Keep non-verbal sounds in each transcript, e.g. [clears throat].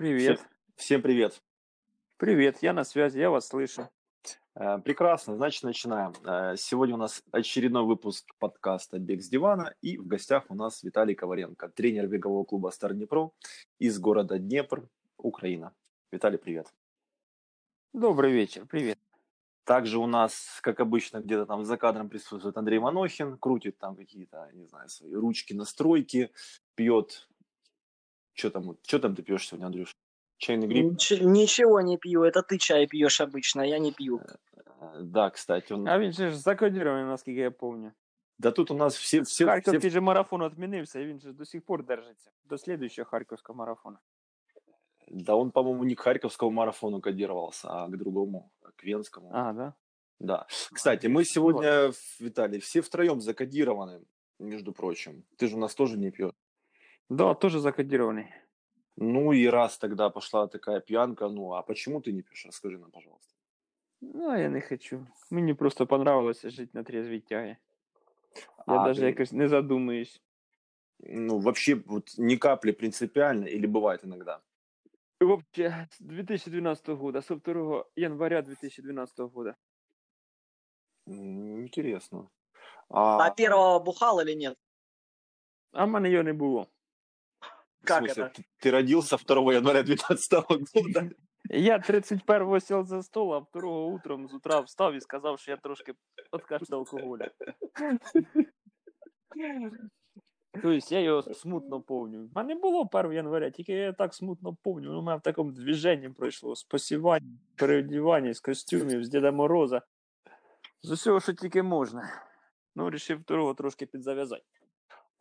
Привет. Всем, всем привет. Привет, я на связи, я вас слышу. Э, Прекрасно, значит, начинаем. Э, Сегодня у нас очередной выпуск подкаста «Бег с дивана», и в гостях у нас Виталий Коваренко, тренер бегового клуба «Стар Днепро» из города Днепр, Украина. Виталий, привет. Добрый вечер, привет. Также у нас, как обычно, где-то там за кадром присутствует Андрей Манохин, крутит там какие-то, не знаю, свои ручки, настройки, пьет. Что там, что там ты пьешь сегодня, Андрюш? Чайный гриб? Нич- ничего не пью, это ты чай пьешь обычно, я не пью. Э, Да, кстати, он... А він же ж закодірований, наскільки я пам'ятаю. Да тут у нас все, все, все... Харківський же марафон відмінився, і він же до сих пор держиться. До слідуючого харківського марафону. Да он, по-моему, не к Харьковскому марафону кодировался, а к другому, к Венскому. А, да? Да. Кстати, мы сегодня, Виталий, все втроем закодированы, между прочим. Ты же у нас тоже не пьешь. Да, теж закодірований. Ну и раз тогда пошла такая пьянка, ну а почему ты не пьешь? Расскажи нам, пожалуйста. Ну, а я не хочу. Мені просто понравилося жити на трезвій тягі. Я А, навіть ты- якось не задумуюсь. Ну, вообще, вот ни капли принципиально или бывает иногда? Вообще, з 2012 года, со 2 января 2012 года. М, Интересно. А А, первого бухал или нет? А в мене його не було. в как смысле, это? ты, ты родился 2 января 2012 года? Я 31-го сел за стол, а 2-го утром з утра встав і сказав, що я трошки откажу алкоголя. Тобто я його смутно помню. У мене було 1 января, тільки я так смутно помню. У мене в такому движенні пройшло з посівання, переодівання, з костюмів, з Діда Мороза. З усього, що тільки можна. Ну, вирішив второго трошки підзав'язати.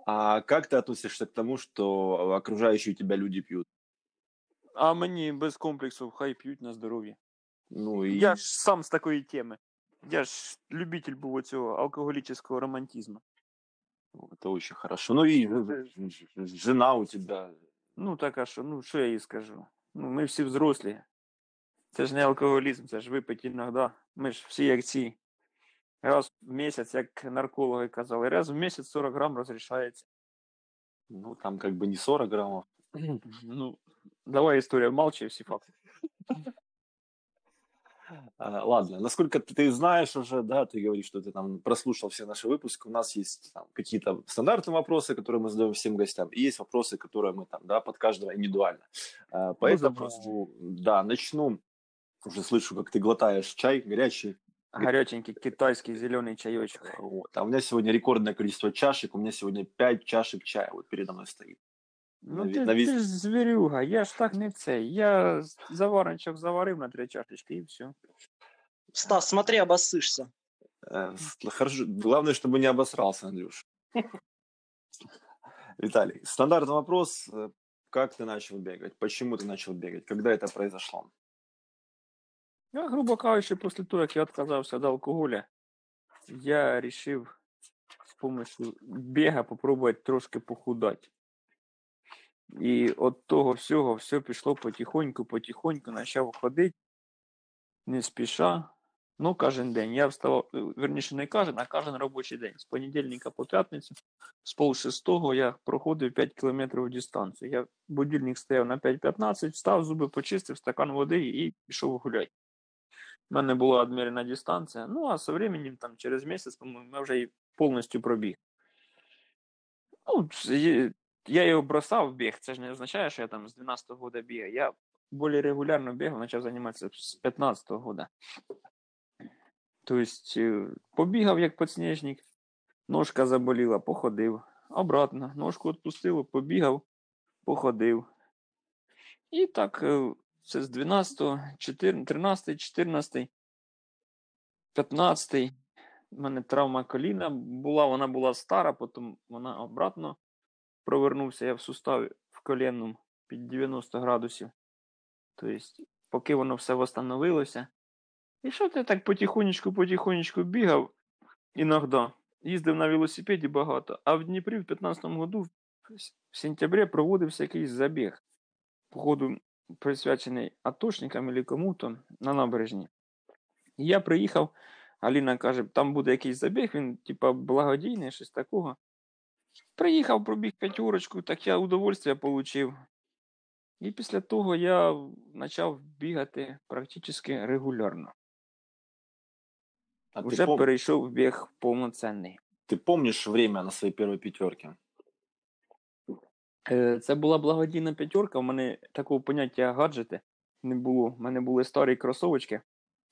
А как ты относишься к тому, что окружающие тебя люди пьют? А мені без комплексів хай п'ють на здоров'я. Ну и... Я ж сам з такої теми. Я ж любитель був оцього алкоголічного романтизму. Ну, Это очень хорошо. Ну и ж- ж- ж- жена у тебя. Ну, так а що, ну що я їй скажу? Ну, ми всі взрослі. Це ж не алкоголізм, це ж випить іноді. Ми ж всі як ці. Раз в місяць, як наркологи казали, раз в місяць 40 грам розрішається. Ну, там как бы не 40 граммов. [clears throat] Ну, давай історія мовчи всі факти. А, ладно, насколько ты, ты знаешь уже, да, ты говоришь, что ты там прослушал все наши выпуски, у нас есть там, какие-то стандартные вопросы, которые мы задаем всем гостям, и есть вопросы, которые мы там, да, под каждого индивидуально. А, Поэтому, запросто. да, начну. Уже слышу, как ты глотаешь чай горячий. Гаряченький китайський зелений чайочок. Вот. А у меня сегодня рекордное количество чашек, у меня сегодня 5 чашек чая вот передо мной стоит. Ну, Наві- ти, навіс- ти ж звірюга, я ж так не цей. Я заварничок заварив на три чашечки і все. Стас, смотри, обоссышься. Э, с- Хорошо. Главное, чтобы не обосрался, Андрюш. [laughs] Виталий, стандартный вопрос. э, Как ты начал бегать? Почему ты начал бегать? Когда это произошло? Я, грубо кажучи, після того, як я відказався від алкоголя, я вирішив з допомогою біга попробувати трошки похудати. І от того всього все пішло потихоньку, потихоньку, почав ходити, не спіша. Ну, кожен день. Я вставав, е, верніше, не кожен, а кожен робочий день. З понедільника по п'ятницю, з пол шестого я проходив 5 кілометрів дистанцію. Я будильник стояв на 5.15, встав, зуби почистив, стакан води і пішов гуляти. У мене була відмірена дистанція. Ну, а со временем, там, через місяць, по-моєму, я вже і повністю пробіг. Ну, я його бросав біг. Це ж не означає, що я там з 12-го года бігаю. Я більш регулярно бігав, почав займатися з 15-го года. Тобто, е, побігав як подснежник, ножка заболіла, походив. Обратно, ножку відпустило, побігав, походив. І так, е, це з 12, 14, 13, 14, 15. У мене травма коліна була, вона була стара, потім вона обратно провернувся. Я в суставі в колінному під 90 градусів. Тобто, поки воно все встановилося. І що ти так потихонечку, потихонечку бігав іноді. Їздив на велосипеді багато, а в Дніпрі в 15-му году в сентябрі проводився якийсь забіг. Походу, присвячений атошникам або кому-то на набережні. І я приїхав, Аліна каже, там буде якийсь забіг, він, типа, благодійний, щось такого. Приїхав, пробіг п'ятерочку, так я удовольствие отримав. І після того я почав бігати практично регулярно. А Вже ты, пом- перейшов в біг повноцінний. ты помнишь время на своей первой пятерке? Е, Це була благодійна п'ятерка. У мене такого поняття гаджети не було. У мене були старі кросовочки,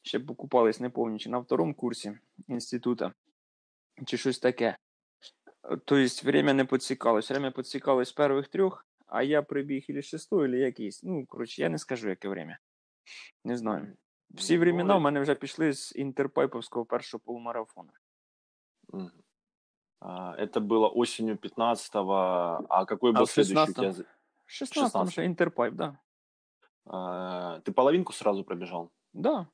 ще покупались, не чи на второму курсі інституту, чи щось таке. Тобто, время не підсікалось. Время підсікалось з перших трьох, а я прибіг ілі шестої, ілі якийсь. Ну, коротше, я не скажу, яке время. Не знаю. Всі Ну, времена в мене вже пішли з інтерпайповського першого полумарафону. Мгм. А, Это было осенью 15-го. А какой А был в следующий у 16-м? тебя? за- 16 16-м. ще інтерпайп, да. А, Ты половинку сразу пробежал? Да,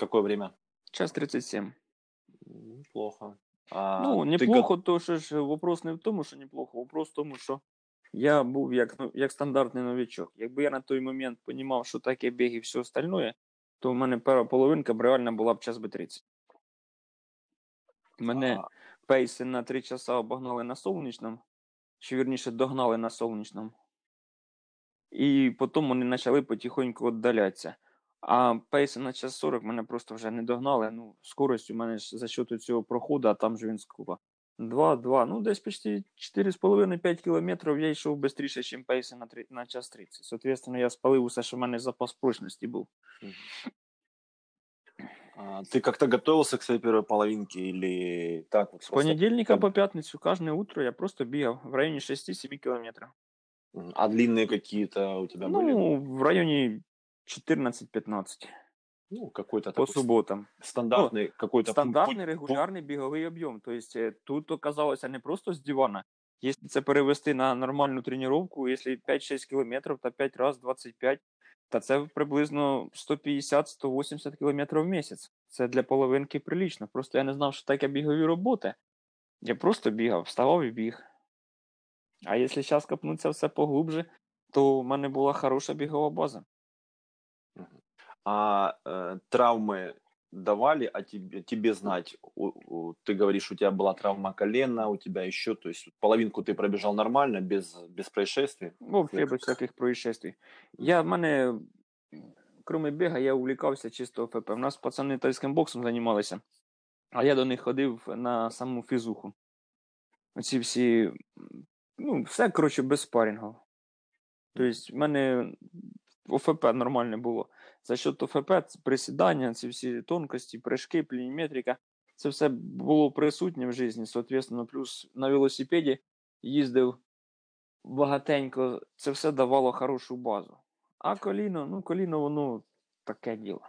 Какое время? час 37. Неплохо. А Ну, ты неплохо, то що ж вопрос не в тому, що неплохо, вопрос в тому, що я був як, ну, як стандартний новичок. Якби я на той момент розумів, що таке біг і все остальне, то в мене перша половинка б реально була б час би 30. Мене А, пейси на 3 часа обогнали на сонячному, чи вірніше догнали на сонячному. І потім вони почали потихоньку віддалятися. А пейси на час 40 мене просто вже не догнали. Ну, скорость у мене ж за счет цього проходу, а там же він скупа. 2-2, ну десь почти 4,5-5 кілометрів я йшов швидше, ніж пейси на, 3, на час 30. Соответственно, я спалив усе, що в мене запас прочності був. а Ты как-то готовился к своей первой половинке или так вот? З просто? понедільника там- по п'ятницю кожне утро я просто бігав в районі 6-7 кілометрів. Мгм. А длинные какие-то у тебя были? Ну, в районі 14-15 Ну, какой-то по такой суботам. стандартный какой-то пункт- Стандартний пункт- регулярний біговий об'єм. Тобто е, тут оказалося не просто з дивана. Якщо це перевести на нормальну тренування, якщо 5-6 кілометрів та 5 разів 25, та це приблизно 150-180 кілометрів в місяць. Це для половинки прилічно. Просто я не знав, що таке бігові роботи. Я просто бігав, вставав і біг. А якщо зараз копнутися все поглубже, то в мене була хороша бігова база. А е, травмы давали, а тебе, тебе знать? У- у- ты говоришь, у тебя была травма колена, у тебя еще, то есть половинку ты пробежал нормально, без, без происшествий? Вообще Як? без всяких происшествий. Я в мене, кроме біга, я увлікався чисто ФП. У нас пацани тайським боксом займалися, а я до них ходив на саму фізуху. Оці всі, м, ну, все, коротше, без спарінгу. Тобто, в мене ОФП нормальне було. За счет ОФП, це присідання, ці всі тонкості, прыжки, плініметрика, це все було присутнє в житті, соответственно, плюс на велосипеді їздив багатенько, це все давало хорошу базу. А коліно, ну коліно, воно таке діло.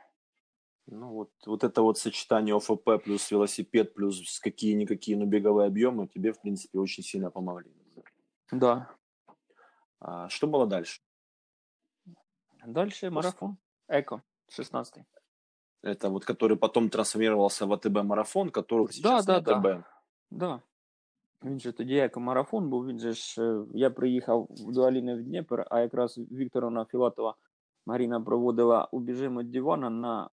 Ну, вот, вот это вот сочетание ОФП плюс велосипед плюс какие-никакие, но беговые объемы тебе, в принципе, очень сильно помогли. Да. А что было дальше? Далі марафон. Еко, 16 Это вот который потом трансформировался в АТБ-марафон, который Да, сейчас да, не да. АТБ. Да. Він же тоді як марафон був, він же ж. е, Я приїхав до Аліни в Дніпр, а якраз Вікторовна Філатова Маріна проводила убіжимо від дивана на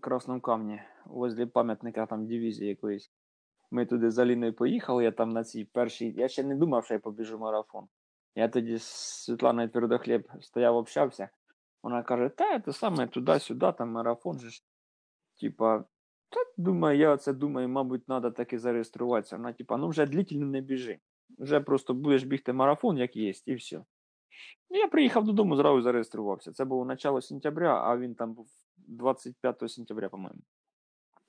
Красному камні возле пам'ятника там дивізії якоїсь. Ми туди з Аліною поїхали, я там на цій першій. Я ще не думав, що я побіжу марафон. Я тоді з Світланою Твердохліб стояв, общався. Вона каже: та це саме туди-сюди, там марафон же ж. Типа, та думаю, я це думаю, мабуть, треба таки зареєструватися. Вона, типа, ну вже длительно не біжи. Вже просто будеш бігти марафон, як є, і все. Ну, я приїхав додому, зразу зареєструвався. Це було начало сентября, а він там був 25 сентября, по-моєму.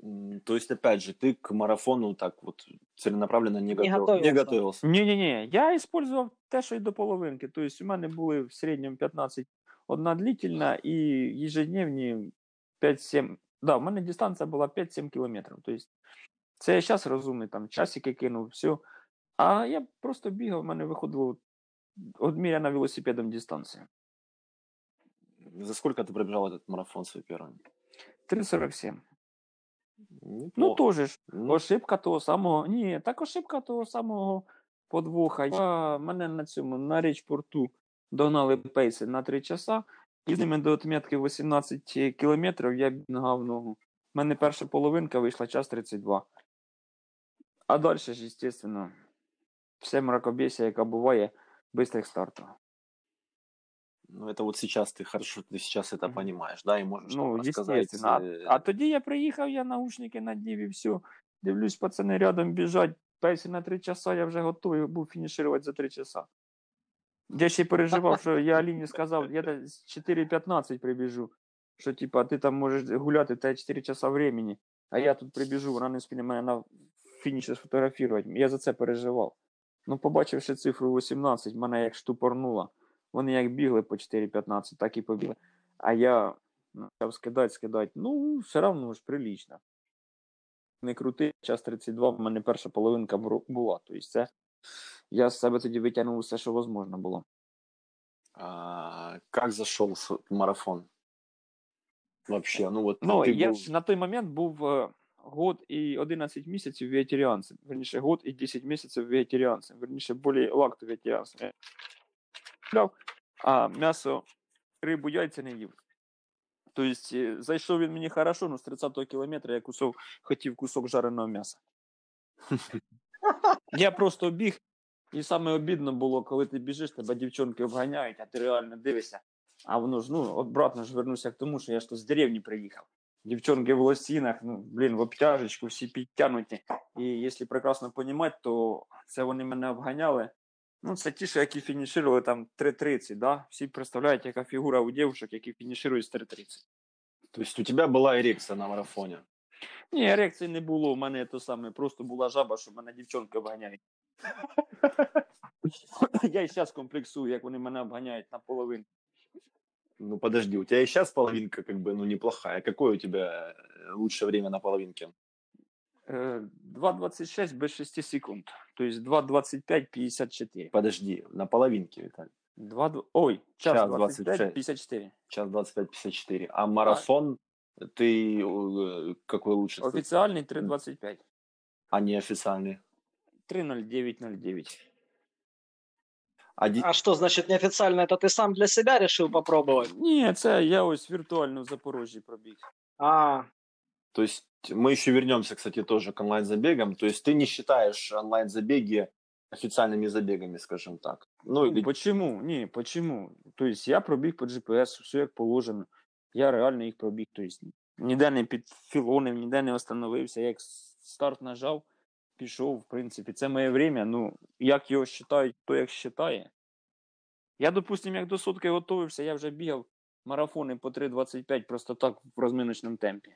М, То есть, опять же, ты к марафону так вот целенаправленно не, готов- готовился. не готовился. Ні, ні, ні. Я использував те, що й до половинки. Тобто, у мене були в середньому 15 одна длительна і ежедневні 5-7. Да, у мене дистанція була 5-7 кілометрів. Тобто, це я зараз розумний, там часики кинув, все. А я просто бігав, в мене виходило одміряна велосипедом дистанція. За сколько ты пробежал этот марафон свой первый? 3,47. Ну, Неплохо. теж ж. Ну, Ошибка того самого. Ні, так ошибка того самого подвоха. Я, мене на цьому на річпорту догнали пейси на 3 часа. І з ними до отметки 18 кілометрів я бігав ногу. У мене перша половинка вийшла час 32. А далі ж, звісно, все мракобесія, яка буває, бистрих стартів. Ну, это вот сейчас ты хорошо, ты сейчас это Мгм. понимаешь, да, и можешь Ну, нам рассказать. естественно. А, э, а тоді я приїхав, я наушники надів і все. Дивлюсь, пацани рядом біжать. Песі на три часа, я вже готовий був фінішувати за три часа. Я ще переживав, що я [laughs] Аліні сказав, я десь 4.15 прибіжу. Що, типа, ти там можеш гуляти, та 4 часа времени, а я тут прибіжу, вона не спіне мене на фініші сфотографувати. Я за це переживав. Ну, побачивши цифру 18, мене як штупорнуло. Вони як бігли по 4.15, так і побігли. А я почав скидати, скидати. Ну, все одно ж прилічно. Не крути, час 32, в мене перша половинка була. Тобто це я з себе тоді витягнув все, що можливо було. а, как зашел марафон? Вообще, ну вот Ну, я был- ж на той момент був е, год і 11 місяців вегетаріанцем. Верніше, год і 10 місяців вегетаріанцем. Верніше, більше лакту вегетаріанцем. А м'ясо, рибу, яйця не їв. Тобто, е, зайшов він мені хорошо, ну з 30-го кілометра я кусок, хотів кусок жареного м'яса. [laughs] Я просто біг, і саме обідно було, коли ти біжиш, тебе дівчонки обганяють, а ти реально дивишся. А воно ж, ну, обратно ж вернуся к тому, що я ж тут з деревні приїхав. Дівчонки в лосінах, ну, блін, в обтяжечку, всі підтягнуті. І якщо прекрасно розуміти, то це вони мене обганяли. Ну, це ті, що які фінішували там 3.30, да? Всі представляють, яка фігура у дівчинок, які фінішують з 3.30. То есть у тебя была эрекция на марафоне? Ні, ерекції не було, у мене то саме, просто була жаба, що мене дівчонки обганяють. Я і зараз комплексую, як вони мене обганяють наполовину. Ну подожди, у тебя и сейчас половинка как бы, ну неплохая. Какое у тебя э, лучшее время на половинке? Е, 2.26 без 6 секунд. Тобто 2.25-54. Подожди, на половинке, Виталий. 2, ой, час, Час 25, 26. 54. Час 25-54. А марафон ты э, какой лучше? Офіціальний 3.25. А не официальный? 3.09.09. А ди- А что, значит, неофициально это ты сам для себя решил попробовать? Ні, це я ось віртуально в Запорожжі пробіг. А, То есть мы еще вернемся, кстати, тоже к онлайн-забегам. То есть ты не считаешь онлайн-забеги официальными забегами, скажем так. Ну, Ну, или почему? Ні, почему? Тобто я пробіг по GPS, все як положено. Я реально їх пробіг. Тобто ніде не підфілонив, ніде не остановився. Як старт нажав, пішов, в принципі. Це моє время. Ну, як його вважають, то як вважає. Я, допустим, як до сотки готувався, я вже бігав марафони по 3.25 просто так в розминочному темпі.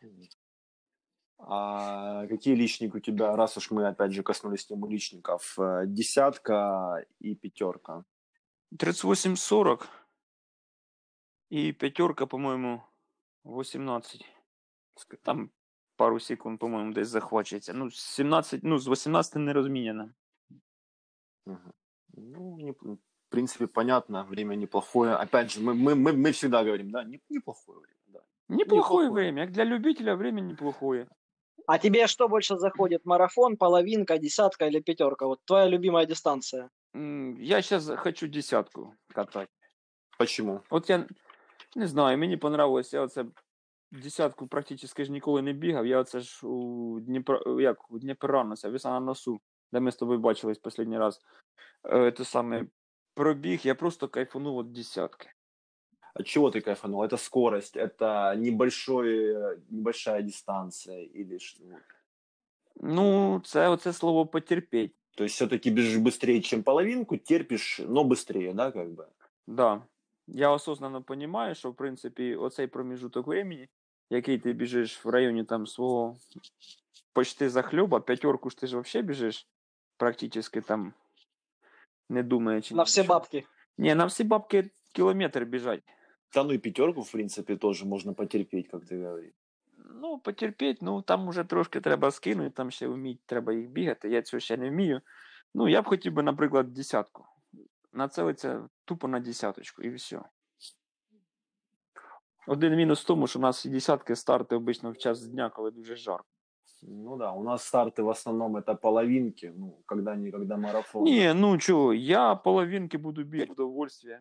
а какие личники у тебя, раз уж мы опять же коснулись темы личников, э, десятка и пятерка? 38-40 і п'ятерка, по-моєму, 18. Ск- Там пару секунд, по-моєму, десь захвачується. Ну, 17, ну, з 18 не розміняно. Мгм. Ну, не- в принципе, понятно, время неплохое. Опять же, мы, мы, мы, мы всегда говорим, да, не- неплохое время, да. Неплохое Неплохое. время. Як для любителя время неплохое. а тебе что больше заходит, марафон, половинка, десятка или пятерка? Вот твоя любимая дистанция. М, Я зараз хочу десятку катати. Почему? От я не знаю, мені понравилось, я оце десятку практично ж ніколи не бігав. Я оце ж у Дніпро, як у Дніпро віса на носу, де ми з тобою бачились останній раз. Е, Те саме пробіг, я просто кайфанув від десятки. От чего ты кайфанул? Это скорость, это небольшой, э, небольшая дистанция или что? Ну, це оце слово потерпіть. То есть все-таки бежишь быстрее, чем половинку, терпишь, но быстрее, да, как бы? Да. Я осознанно розумію, що в принципі оцей проміжуток времени, який ти біжиш в районі там свого почти захльоба, п'ятерку ж ти ж взагалі біжиш, практично там не думаючи. На ні все о чому. бабки. Ні, на всі бабки кілометр біжать. Да, ну и пятерку, в принципе, тоже можно потерпеть, как ты говоришь. Ну, потерпіть, ну там уже трошки треба скинути, там ще вміть, треба їх бігати. Я цього ще не вмію. Ну, я б хотів би, наприклад, десятку. Нацелиться тупо на десяточку і все. Один мінус в тому, що у нас і десятки старти обично в час дня, коли дуже жарко. Ну да, у нас старты в основном это половинки, ну, когда-никогда марафон. Ні, ну чого, я половинки буду бігти в удовольствие.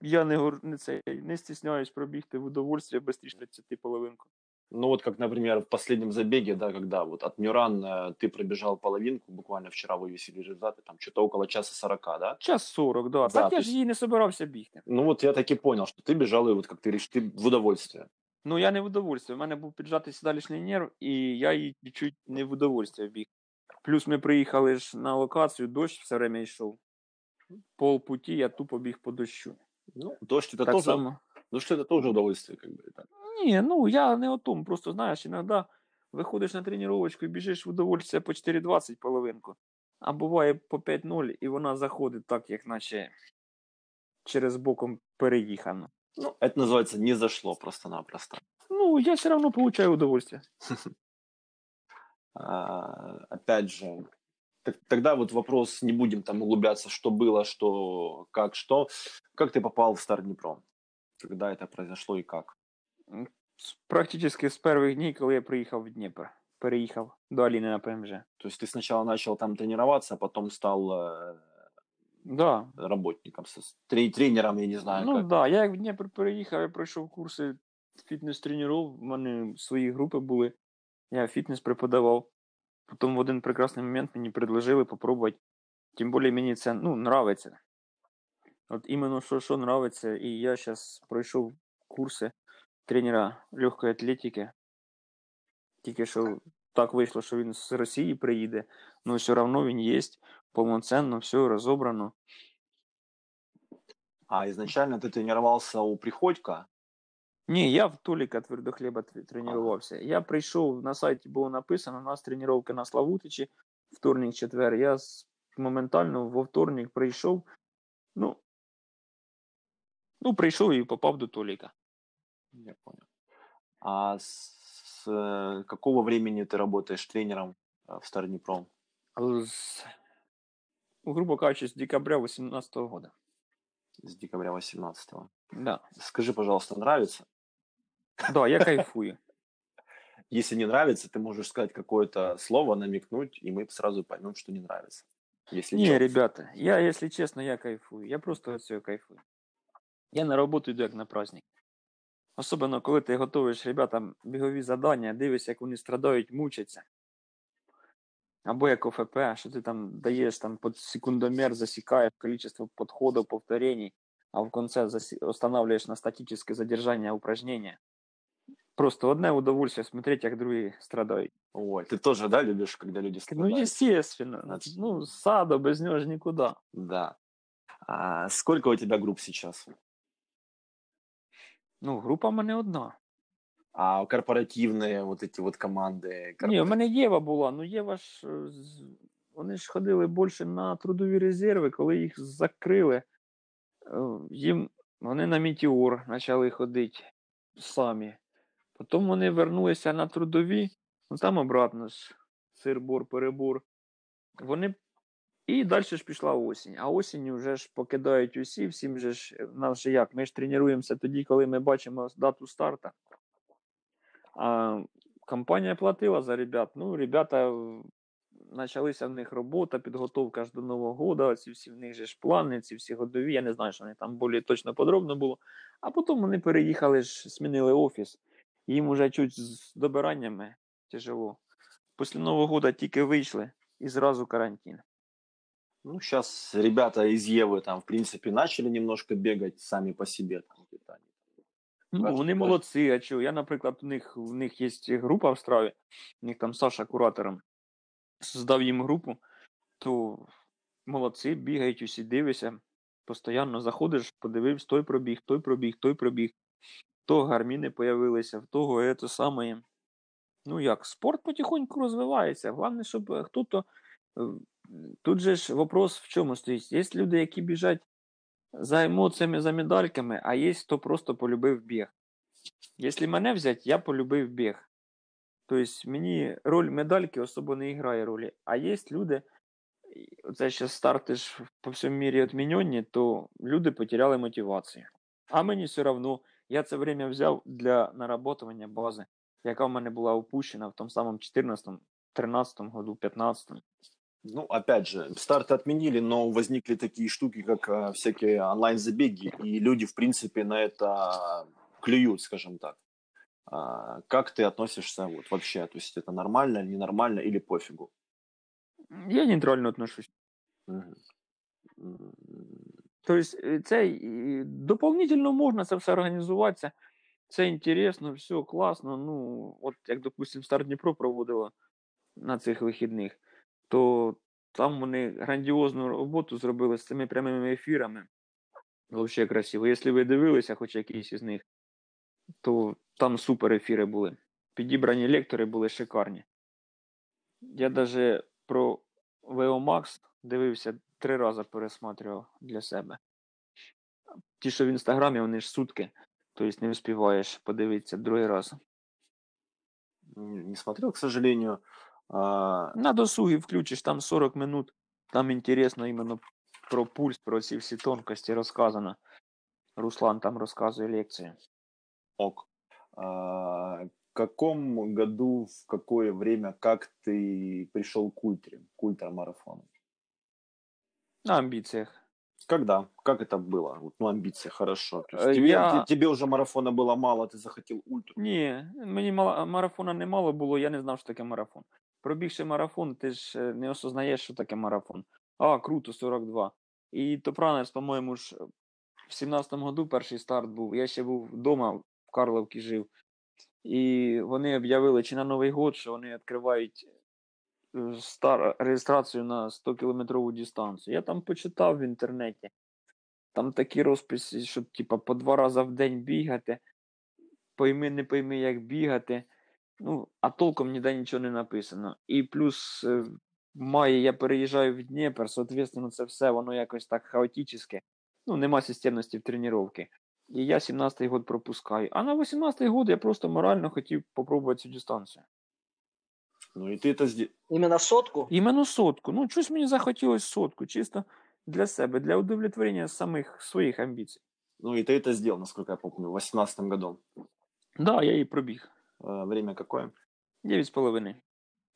Я не, не, це, не стісняюсь пробігти в удовольствие швидше 30 половинку. Ну вот как, например, в последнем забеге, да, когда вот от Мюран э, ты пробежал половинку, буквально вчера вывесили результаты, там что-то около часа 40, да? Час 40, да. Да, так то я ж есть- її не собирався бігти. Ну вот я так и понял, что ты бежал, и вот как ты говоришь, ты в удовольствие. Ну, я не в удовольстві. У мене був піджатий сідалішній нерв, і я її чуть не в удовольствие біг. Плюс ми приїхали ж на локацію, дощ все время йшов. Пол путі я тупо біг по дощу. Ну, дождь это так тоже, само. дождь это тоже удовольствие, как бы. так. Ні, ну я не о том. Просто знаєш, іноді виходиш на тренувачку і біжиш в удовольствие по 4.20 половинку, а буває по 5.0, і вона заходить так, як наче через боком переїхано. Ну, это называется не зашло просто-напросто. Ну, я все равно получаю удовольствие. А, опять же, так- тогда вот вопрос, не будем там углубляться, что было, что, как, что. Как ты попал в Стар Днепром? Когда это произошло и как? З- Практично з перших днів, коли я приїхав в Дніпро. Переїхав до Аліни на ПМЖ. То есть ты сначала начал там тренироваться, а потом стал э, Да. работником, с- тре- тренером, я не знаю, Ну как. так, да. я як в Дніпро переїхав, я пройшов курси фітнес-тренерів, в мене свої групи були. Я фітнес преподавав. Потім в один прекрасний момент мені предложили попробувати. Тим більше мені це ну, нравиться. От іменно що, що нравиться. І я зараз пройшов курси тренера легкої атлетики. Тільки що так вийшло, що він з Росії приїде, але все одно він є, повноцінно, все розібрано. А изначально ты тренировался у Приходько? Ні, я в Толіка твердохліба тр- тренувався. Я прийшов, на сайті було написано, у нас тренування на Славутичі, вторник, четвер. Я с- моментально во вторник прийшов. Ну, ну, прийшов і попав до Толіка. Я понял. А с э, какого времени ты работаешь тренером э, в Стар Днепром? З, ну, грубо кажучи, з декабря 2018 года. С декабря 18 Да. Скажи, пожалуйста, нравится? да, я кайфую. [laughs] Если не нравится, ты можешь сказать какое-то слово, намекнуть, и мы сразу поймем, что не нравится. Если чё. ребята, я, якщо чесно, я кайфую. Я просто від цього кайфую. Я на роботу йду як на праздник. Особливо, коли ти готуєш ребятам бігові завдання, дивишся, як вони страдають, мучаться. Або як ОФП, що ти там даєш там під секундомер, засікаєш кількість підходів, повторений, а в кінці засі... останавливаєш на статичне задержання упражнення. Просто одне удовольствие смотреть, як другі страдають. Ой, ты тоже, да, любишь, когда люди Ну, страдают? естественно. Значит, Ну, садо без нього ж нікуди. Да. А сколько у тебя групп сейчас? Ну, група в мене одна. А корпоративные вот эти вот команды? Ні, у мене Єва була, ну Єва ж е, з- вони ж ходили більше на трудові резерви, коли їх закрили. е, Їм вони на Мітіор почали ходити самі. Потім вони вернулися на трудові, ну там обратно ж сир-бор, перебор. Вони і далі ж пішла осінь. А осінь вже ж покидають усі, всім же ж в нас же як? Ми ж тренуємося тоді, коли ми бачимо дату старта. А компанія платила за ребят. Ну, ребята почалися в них робота, підготовка ж до Нового года, ці всі в них же ж плани, ці всі годові. Я не знаю, що вони там більш точно подробно було. А потім вони переїхали ж, змінили офіс. Їм уже чуть з добираннями тяжело. Після Нового года тільки вийшли і зразу карантин. Ну, сейчас ребята из Евы там, в принципе, начали немножко бегать сами по себе. Там, где-то. Ну, вони молодці, а чого? Я, наприклад, у них, у них є група в страві, у них там Саша куратором создав їм групу, то молодці, бігають усі, дивишся, постійно заходиш, подивився, той пробіг, той пробіг, той пробіг, то гарміни появилися, в того це саме. Ну як, спорт потихоньку розвивається. Головне, щоб е, хто-то. Тут же ж вопрос в чому стоїть? Є люди, які біжать за емоціями, за медальками, а є хто просто полюбив біг. Якщо мене взяти, я полюбив біг. Тобто мені роль медальки особо не грає ролі. А є люди, і оце ще старти ж по всьому мірі відмінені, то люди потеряли мотивацію. А мені все одно, я це время взяв для наработування бази, яка в мене була опущена в тому самому 14 13 году, 15 Ну, опять же, старты отменили, но возникли такие штуки, как э, всякие онлайн-забеги, и люди, в принципе, на это клюют, скажем так. А, как ты относишься вот вообще? То есть это нормально, ненормально или пофигу? Я нейтрально отношусь. Мгм. Тобто, е, це і дополнительно можна це все організуватися. Це інтересно, все класно. Ну, от як, допустим, Стар Дніпро проводило на цих вихідних, То там вони грандіозну роботу зробили з цими прямими ефірами. Взагалі красиво. Якщо ви дивилися хоч якийсь із них, то там супер ефіри були. Підібрані лектори були шикарні. Я навіть про VO Max дивився три рази пересматривав для себе. Ті, що в інстаграмі, вони ж сутки, тобто не встигаєш подивитися другий раз. Не смотрел, к сожалению. А, На досугі включиш там 40 минут, там інтересно іменно про пульс, про ці всі тонкості розказано. Руслан там розказує лекцію. ок. А, В каком году, в какое время, как ты пришел к ультре, к ультрамарафону? На амбіціях. Когда? Как это было? Вот, ну, амбиции, хорошо. То есть Э, тебе, я- те- тебе уже марафона было мало, ты захотел ультру. Ні, мені мала- марафона не мало було, я не знав, що таке марафон. Пробігши марафон, ти ж е, не осознаєш, що таке марафон. А, круто, 42. І Топранерс, по-моєму ж, в 17-му году перший старт був. Я ще був вдома, в Карловці жив. І вони об'явили чи на Новий год, що вони відкривають е, стар... реєстрацію на 100-кілометрову дистанцію. Я там почитав в інтернеті. Там такі розписи, що типа по два рази в день бігати пойми, не пойми, як бігати Ну, а толком ніде нічого не написано. І плюс е, в маї я переїжджаю в Дніпр, соответственно, це все воно якось так хаотичне. Ну, нема системності в тренуванні. І я 17-й год пропускаю. А на 18-й год я просто морально хотів попробувати цю дистанцію. Ну и ты это сделал. Именно сотку? Іменно сотку. Ну, щось мені захотілося сотку, чисто для себе, для удовлетворення самих своїх амбіцій. Ну и ты это сделал, насколько я помню, в 2018 году. Да, я її пробіг. Э, Время какое? 9,5.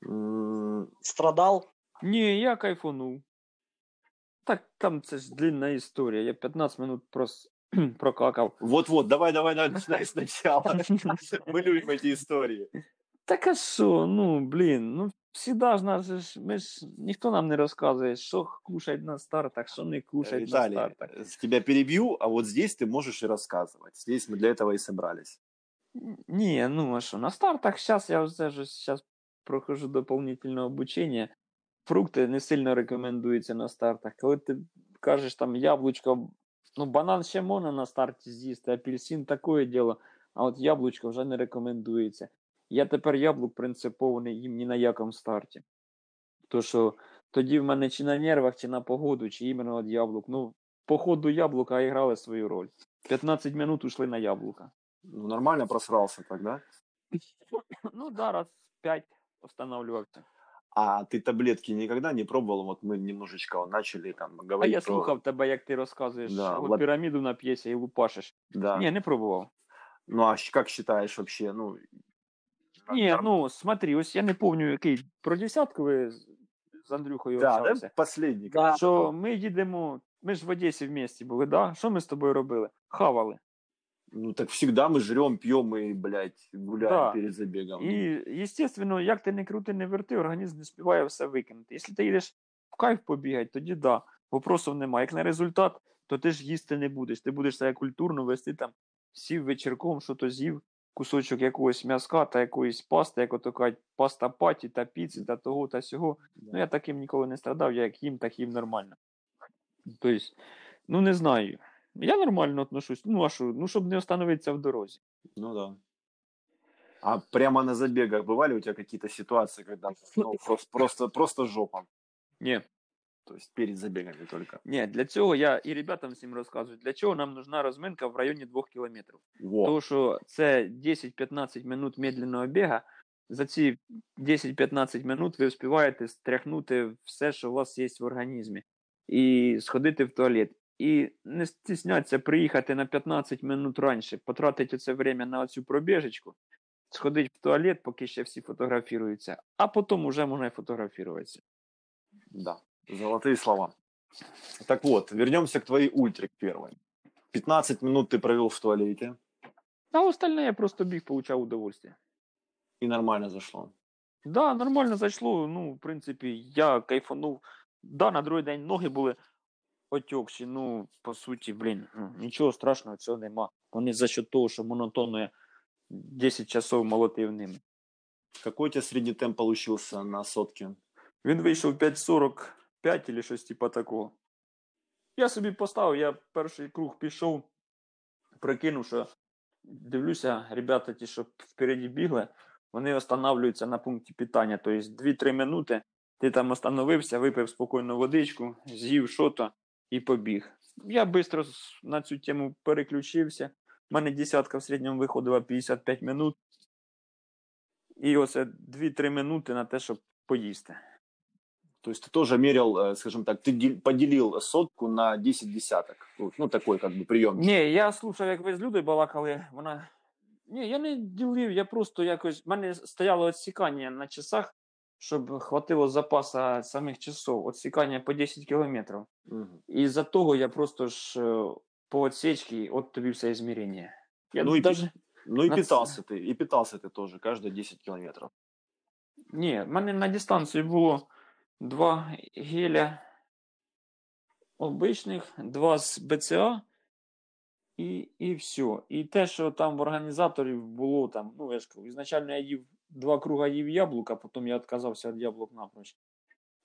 М, Страдал? Ні, я кайфанув. Так там це ж длинна історія. Я 15 минут прос... [clears throat] прокакав. Вот-вот, давай, давай, давай, начинай [laughs] сначала. [laughs] Мы любим эти истории. Так а що, ну блін, ну всіда ж нас же ж, ми ж ніхто нам не розказує, що кушать на стартах, що не кушать на Виталий, стартах. э, тебя перебью, а вот здесь ты можешь и рассказывать. Здесь мы для этого и собрались. Ні, ну а що, на стартах зараз я ж зараз прохожу дополнительне обучення. Фрукти не сильно рекомендуються на стартах. Коли ти кажеш там яблучко, ну банан ще можна на старті з'їсти, апельсин таке діло, а от яблучко вже не рекомендується. Я тепер яблук принципово не їм ні на якому старті. То що тоді в мене чи на нервах, чи на погоду, чи іменно від яблук. Ну, по ходу яблука грали свою роль. 15 минут ушли на яблука. Ну, нормально просрался тогда. Ну, да, раз пять останавливался. А ты таблетки никогда не пробовал? Вот мы немножечко начали там А говорить я про... слухав тебе, як ти розказуєш, Да, от лап- піраміду на п'єсі і лупашиш. Да. Ні, не пробував. Ну, а щ- как считаешь вообще? Ну, Ні, норм- ну смотри, ось я не пам'ятаю, який про десятку ви з- з Андрюхою да, общалися. да, последний. Да. Що ми їдемо, ми ж в Одесі в місті були, да? Що ми з тобою робили? Хавали. Ну, так всегда мы жрем, пьем и, блядь, гуляем Да. перед забегом. І, естественно, як ти не крути, не верти, організм не співає все викинути. Якщо ти їдеш в кайф побігати, тоді да, вопросів немає. Як на результат, то ти ж їсти не будеш. Ти будеш себе культурно вести там, сів вечірком, що то з'їв, кусочок якогось м'язка та якоїсь пасти, як ото кажуть, паста паті та піци та того та сього. Ну я таким ніколи не страдав, я як їм, так їм нормально. Тобто, ну не знаю. Я нормально отношусь. Ну, а що, ну, щоб не остановитися в дорозі. Ну да. А прямо на забегах бывали у тебя какие-то ситуации, когда ну, просто, просто, просто жопа? Ні. То есть перед забегами только. Ні, для цього я і ребятам всім розказую, для чого нам нужна розминка в районі 2 кілометрів. Во. Тому що це 10-15 минут медленного бега. За ці 10-15 минут ви встигаєте стряхнути все, що у вас є в організмі, і сходити в туалет. І не стісняться приїхати на 15 минут раніше, потратити це время на цю пробіжечку, сходити в туалет, поки ще всі фотографіруються, а потім вже можна і фотографуватися. Да, золотые слова. Так вот, вернемся к твоей ультре к первой. 15 минут ты провел в туалете. А остальне я просто біг, получав удовольствие. И нормально зашло. Да, нормально зайшло. Ну, в принципі, я кайфанув. Да, на другий день ноги були отекші. Ну, по суті, блін, ну, нічого страшного цього нема. Вони за счет того, що монотонно я 10 часов молотив ними. Какой у тебя средний темп получился на сотке? Він вийшов 5.45 чи щось типа такого. Я собі поставив, я перший круг пішов, прикинув, що дивлюся, ребята, ті, що впереді бігли, вони останавливаються на пункті питання. Тобто 2-3 минути ти там остановився, випив спокійно водичку, з'їв що-то і побіг. Я швидко на цю тему переключився. У мене десятка в середньому виходила 55 минут. І оце 2-3 минути на те, щоб поїсти. То есть ты тоже мерил, э, скажем так, ты дел- поделил сотку на 10 десяток. Вот, Ну, такой как бы прием. Ні, я слухав, як ви з Людою балакали, вона. Ні, я не ділив, я просто якось. В мене стояло відсікання на часах, щоб хватило запаса самих часов. Відсікання по 10 кілометрів. І за того я просто ж е, по отсечці, от тобі все ізмірення. Я Ну і даже... Ну и На питался ты, и питался ты тоже каждые 10 километров. Ні, в мене на дистанції було два геля обичних, два з БЦА і, і все. І те, що там в організаторів було там, ну я ж кажу, ізначально я їв два круга їв яблука, потім я відказався від яблук напроч.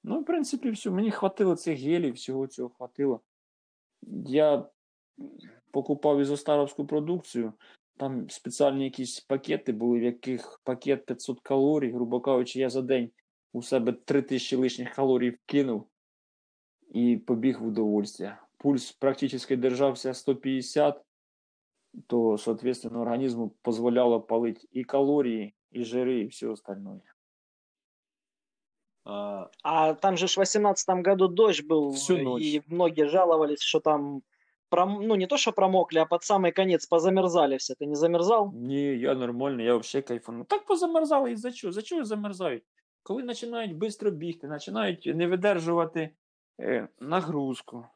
Ну, в принципі, все. Мені хватило цих гелів, всього цього хватило. Я покупав ізостаровську продукцію. Там спеціальні якісь пакети були, в яких пакет 500 калорій, грубо кажучи, я за день у себе 3000 лишніх калорій вкинув і побіг в удовольствие. Пульс практично держався 150, то, соответственно, организму позволяло палить и калории, и жиры, и все остальное. А, А там же ж в 18 году дождь был, Всю ночь. и многие жаловались, что там, пром- ну не то, что промокли, а под самый конец позамерзали все. Ты не замерзал? Ні, я нормально, я взагалі кайфану. Так позамерзали і за чого? За чого замерзають? Коли починають швидко бігти, починають не видержувати е, нагрузку.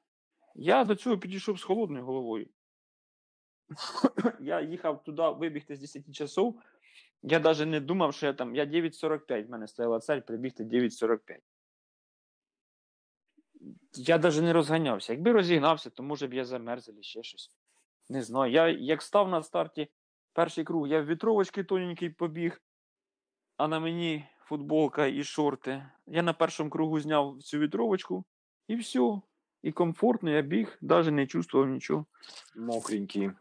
Я до цього підійшов з холодною головою. [coughs] я їхав туди вибігти з 10 часов. я навіть не думав, що я там. Я 9.45, в мене стояла цель прибігти 9.45. Я навіть не розганявся. Якби розігнався, то може б я замерз або ще щось. Не знаю. Я як став на старті перший круг, я в вітровочки тоненький побіг, а на мені футболка і шорти. Я на першому кругу зняв цю вітровочку і все. І комфортно я біг, навіть не чувствував нічого. мокренький.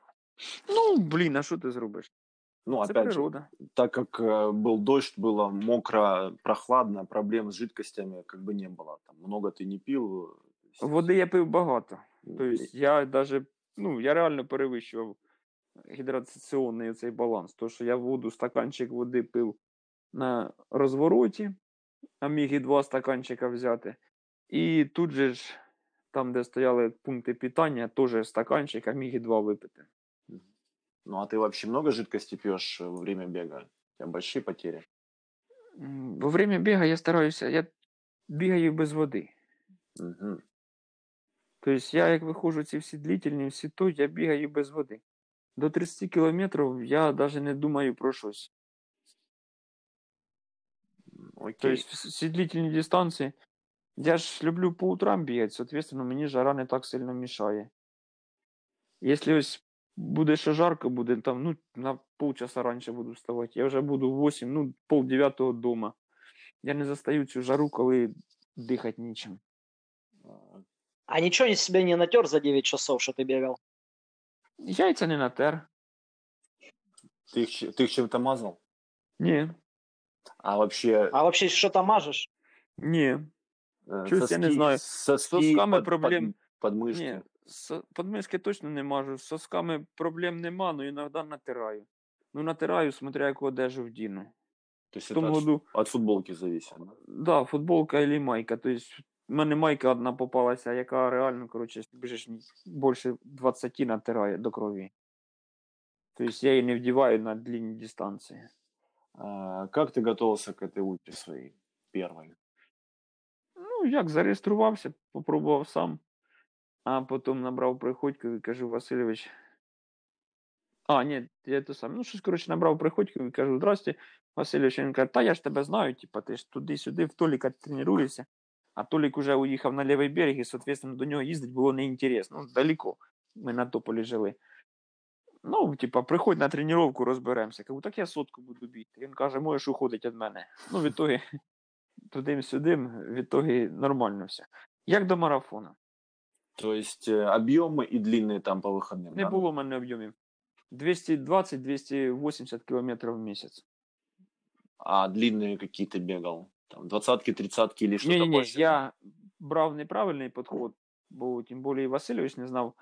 Ну, блін, а що ти зробиш? Ну, Це опять же, природа. так как э, был дождь, было мокро, прохладно, проблем с жидкостями как бы не было. Там много ты не пил. э, то есть, Води я пив багато. ну, Тобто я даже, ну, я реально перевищував гідратаційний цей баланс. То, що я воду, стаканчик води пив на розвороті, а міг і два стаканчика взяти. І тут же ж, там, де стояли пункти питання, теж стаканчик, а міг і два випити. Ну, а ты вообще много жидкости пьешь во время бега? У тебя большие потери? М, Во время біга я стараюся, я бігаю без води. Мгм. Тобто я, як виходжу ці всі длительні, всі то, я бігаю без води. До 30 кілометрів я навіть не думаю про щось. Окей. То есть всі длительні дистанції. Я ж люблю по утрам бігати, соответственно, мені жара не так сильно мішає. Якщо ось буде ще жарко, буде там, ну, на полчаса раніше буду вставати. Я вже буду в 8, ну, пол дев'ятого вдома. Я не застаю цю жару, коли дихати нічим. А, А ничего не себе не натер за 9 часов, что ты бегал? Яйця не натер. Ты их, ч- ты их чем-то мазал? Ні, А вообще... А вообще что-то мажешь? ні. э, чуть я не знаю. Соски, сосками под- проблем- под- подмышки. Ні, с- подмишки точно не мажу. З сосками проблем нема, але іноді натираю. Ну, натираю, смотря яку одежу вдіну. То есть В это тому от, году от футболки зависит. да? Да, футболка или майка. То есть в мене майка одна попалася, яка реально, коротше, якщо біжиш більше 20 натирає до крові. Тобто я її не вдіваю на длинні дистанції. А, как ты готовился к этой ульте своей первой? Ну, як зареєструвався, попробував сам, а потім набрав приходьку і кажу, Васильович, А, ні, я то сам. Ну, щось, коротше, набрав приходьку і кажу, здрасте, Васильович. Він каже, та я ж тебе знаю, типа, ти ж туди-сюди, в Толіка тренуєшся. А Толік уже уїхав на лівий берег, і, соответственно, до нього їздити було неінтересно. Ну, далеко. Ми на Тополі жили. Ну, типа, приходь на тренування, розберемося. Кажу, так я сотку буду бігти. Він каже, можеш уходити від мене. Ну, в ітогі, [laughs] тудим-сюдим, в ітогі нормально все. Як до марафону. То есть э, объемы и длинные там по выходным. Не да? було в мене об'ємів. 220-280 кілометрів в місяць. А длинные какие ты бегал? Там двадцатки, тридцатки или что-то Ні, ні, ні, больше? я брав неправильний підход, бо тим більше і Васильович не знав,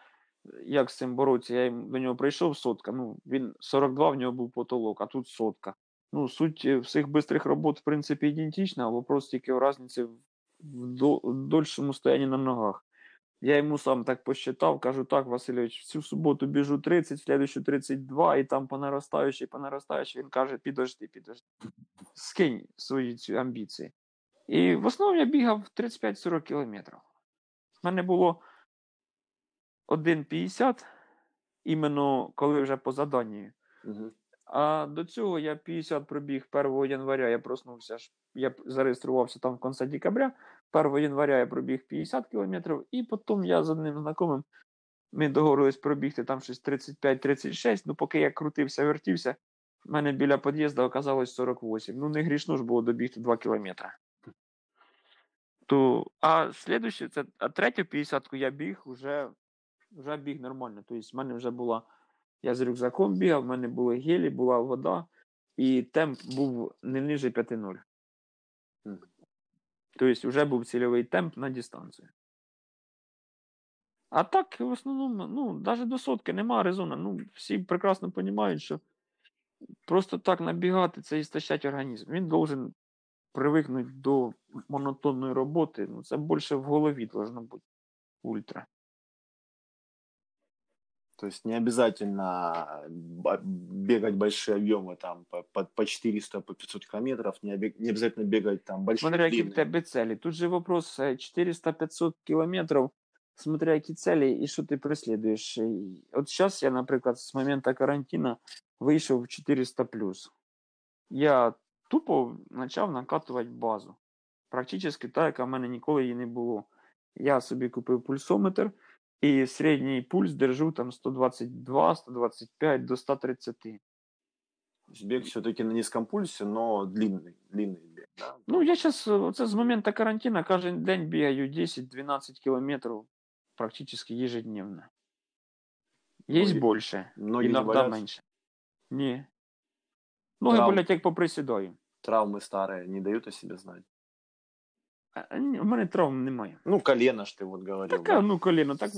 як з цим боротися. Я їм- до нього прийшов сотка. Ну, він 42, в нього був потолок, а тут сотка. Ну, суть е, всіх бистрих робот, в принципі, ідентична, а вопрос тільки в різниці в до- в дольшому стоянні на ногах. Я йому сам так посчитав, кажу, так, Васильович, в цю суботу біжу 30, в следующу 32, і там по наростаючій, по наростаючій. Він каже, підожди, підожди. Скинь свої ці амбіції. І в основному я бігав 35-40 кілометрів. У мене було 1,50, іменно коли вже по заданню. А до цього я 50 пробіг 1 января, я проснувся, я зареєструвався там в кінці декабря. 1 января я пробіг 50 кілометрів, і потім я з одним знайомим, ми договорились пробігти там щось 35-36, ну поки я крутився, вертівся, в мене біля під'їзду оказалось 48. Ну не грішно ж було добігти 2 кілометри. То, а слідуюче, це а третю 50-ку я біг уже, вже біг нормально. Тобто в мене вже була я з рюкзаком бігав, в мене були гелі, була вода, і темп був не ниже 5-0. Тобто вже був цільовий темп на дистанцію. А так, в основному, ну, навіть до сотки немає резону. Ну, всі прекрасно розуміють, що просто так набігати це істощать організм. Він должен привикнути до монотонної роботи. Ну, це більше в голові должно бути ультра. То есть не обязательно ба- бегать большие объемы там по, по, по 400, по 500 километров, не, обе- не обязательно бегать там большие Смотря які в длинные. тебе цілі. Тут же вопрос е, 400-500 кілометрів, смотря які цілі і що ти преслідуєш. І От зараз я, наприклад, з моменту карантину вийшов в 400 Я тупо почав накатувати базу. Практично так, яка в мене ніколи її не було. Я собі купив пульсометр, і середній пульс держу там 122, 125 до 130. То есть бег все-таки на низком пульсе, но длинный, длинный бег. Да? Ну, я зараз, оце з моменту карантину кожен день бігаю 10-12 кілометрів практично ежедневно. Є Ноги- більше, ноги не іноді болять? менше. Ні. Ноги Травм- болять, як поприсідаю. Травмы старые не дают о себе знать. А, ні, У мене травм немає. Ну, колено ж ты вот говорил. Таке, да? ну, коліно, так.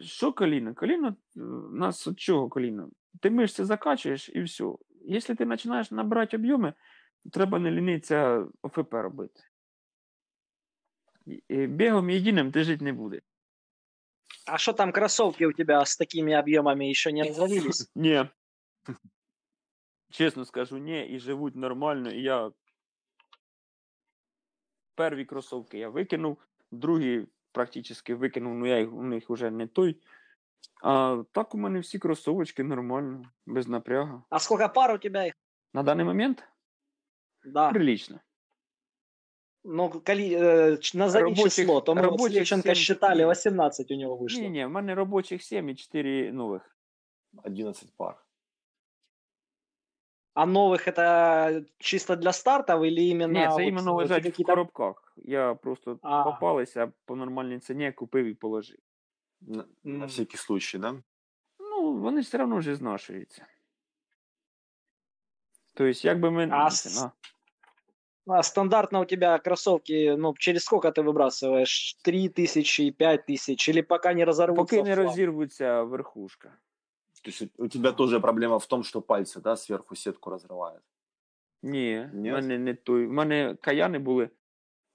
Що коліно? Коліно, е, у нас от чого коліно? Ти мишці закачуєш і все. Якщо ти починаєш набирати об'єми, треба не лінитися ОФП робити. І- і Бігом єдиним ти жити не будеш. А что там кроссовки у тебя с такими объемами еще не развалились? Ні. Чесно скажу, ні, і живуть нормально. І я перві кросовки я викинув, другі практично викинув, ну я їх, у них вже не той. А так у мене всі кросовочки нормально, без напрягу. А сколько пар у тебя их? На даний момент Да. прилично. Ну, коли, э, ч- назови Рабочих- число. То мы вот с рабочих Левченко семь- считали, нет. 18 у него вышло. Ні, ні, в мене робочих 7 і 4 нових. 11 пар. А новых это чисто для стартов или именно... Ні, це вот, іменно э, лежать в какие-то- коробках. Я просто А. попалися по нормальній ціні, купив і положив. На, на М. всякий случай, да? Ну, вони все одно вже знашуються. Тобто, як би ми. А с- А стандартно у тебя кроссовки, ну, через сколько ты выбрасываешь? 3 тысячи, 5 тысяч? Или пока не разорвутся? Поки не в хлам? розірвуться верхушка. То есть у у тебя тоже проблема в том, что пальцы, да, сверху сетку разрывают. Ні, Ні? в мене не той. В мене каяни були.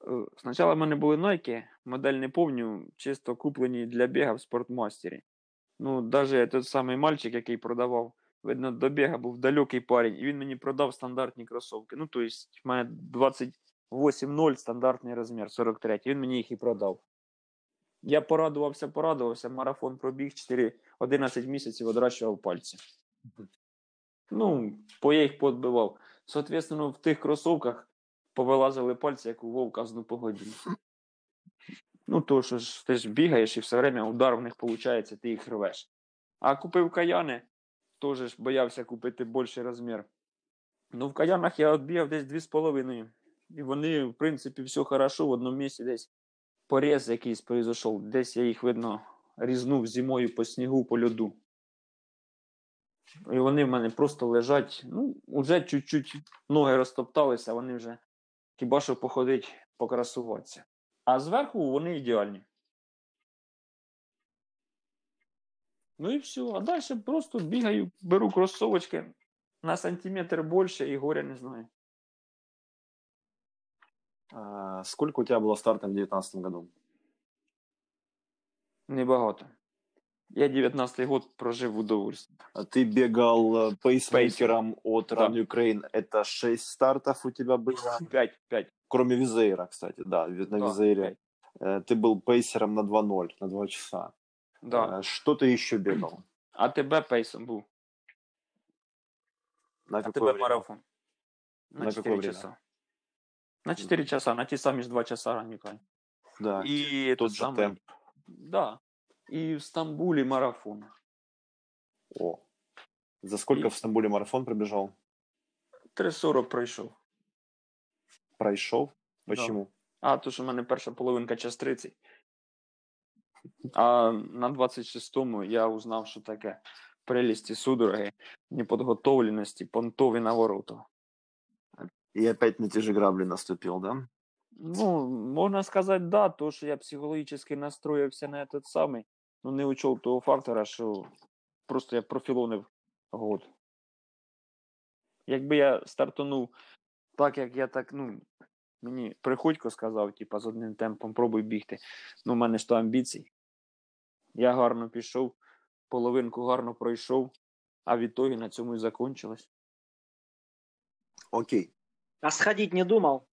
е, Спочатку в мене були Nike, модель не помню, чисто куплені для біга в спортмастері. Ну, навіть той самий мальчик, який продавав, видно, до біга був далекий парень, і він мені продав стандартні кросовки. Ну, тобто, в мене 28.0 стандартний розмір, 43. Він мені їх і продав. Я порадувався, порадувався, марафон пробіг 4, 11 місяців, одращував пальці. Ну, по я їх подбивав. Соответственно, в тих кросовках повилазили пальці, як у вовка з погоді. Ну, то що ж ти ж бігаєш і все время удар в них виходить, ти їх рвеш. А купив каяни, теж ж боявся купити більший розмір. Ну, в каянах я відбігав десь 2,5. І вони, в принципі, все хорошо. В одному місці десь поріз якийсь произошов. Десь я їх, видно, різнув зимою по снігу, по льоду. І вони в мене просто лежать. Ну, вже чуть-чуть ноги розтопталися, вони вже хіба що походить, покрасуватися. А зверху вони ідеальні. Ну і все. А далі просто бігаю, беру кросовочки на сантиметр більше і горя не знаю. А, сколько у тебя было стартов в 2019 году? Небагато. Я 19-й год прожив в удовольствии. А Ты бегал э, пейсмейкером от Да. Run Ukraine. Это 6 стартов у тебя было? 5, 5. Кроме Визейра, кстати, да. На Да, Визейре пять. э, ты был пейсером на 2.0, на 2 часа. Да. Э, Что ты еще бегал? А тебе пейсом був. На А какое тебе время? марафон. На На какое 4 время? часа. На 4 часа, на ті самі ж 2 часа ранника. Да, І тот же саме- темп. Да. І в Стамбулі марафон. О. За сколько И- в Стамбуле марафон пробежал? 3.40 пройшов. Пройшов? Да. А, то що в мене перша половинка час 30. [laughs] А на 26-му я узнав, що таке прелісті судороги, неподготовленості, понтові на ворота. И опять на те же грабли наступил, да? Ну, можна сказати, да, то, що я психологічно настроївся на этот самий, ну не учел того фактора, що просто я профілонив год. Якби я стартанув так, як я так, ну, мені приходько сказав, типа, з одним темпом пробуй бігти. Ну, в мене ж то амбіцій. Я гарно пішов, половинку гарно пройшов, а в ітогі на цьому і закончилось. Окей. А сходить не думал?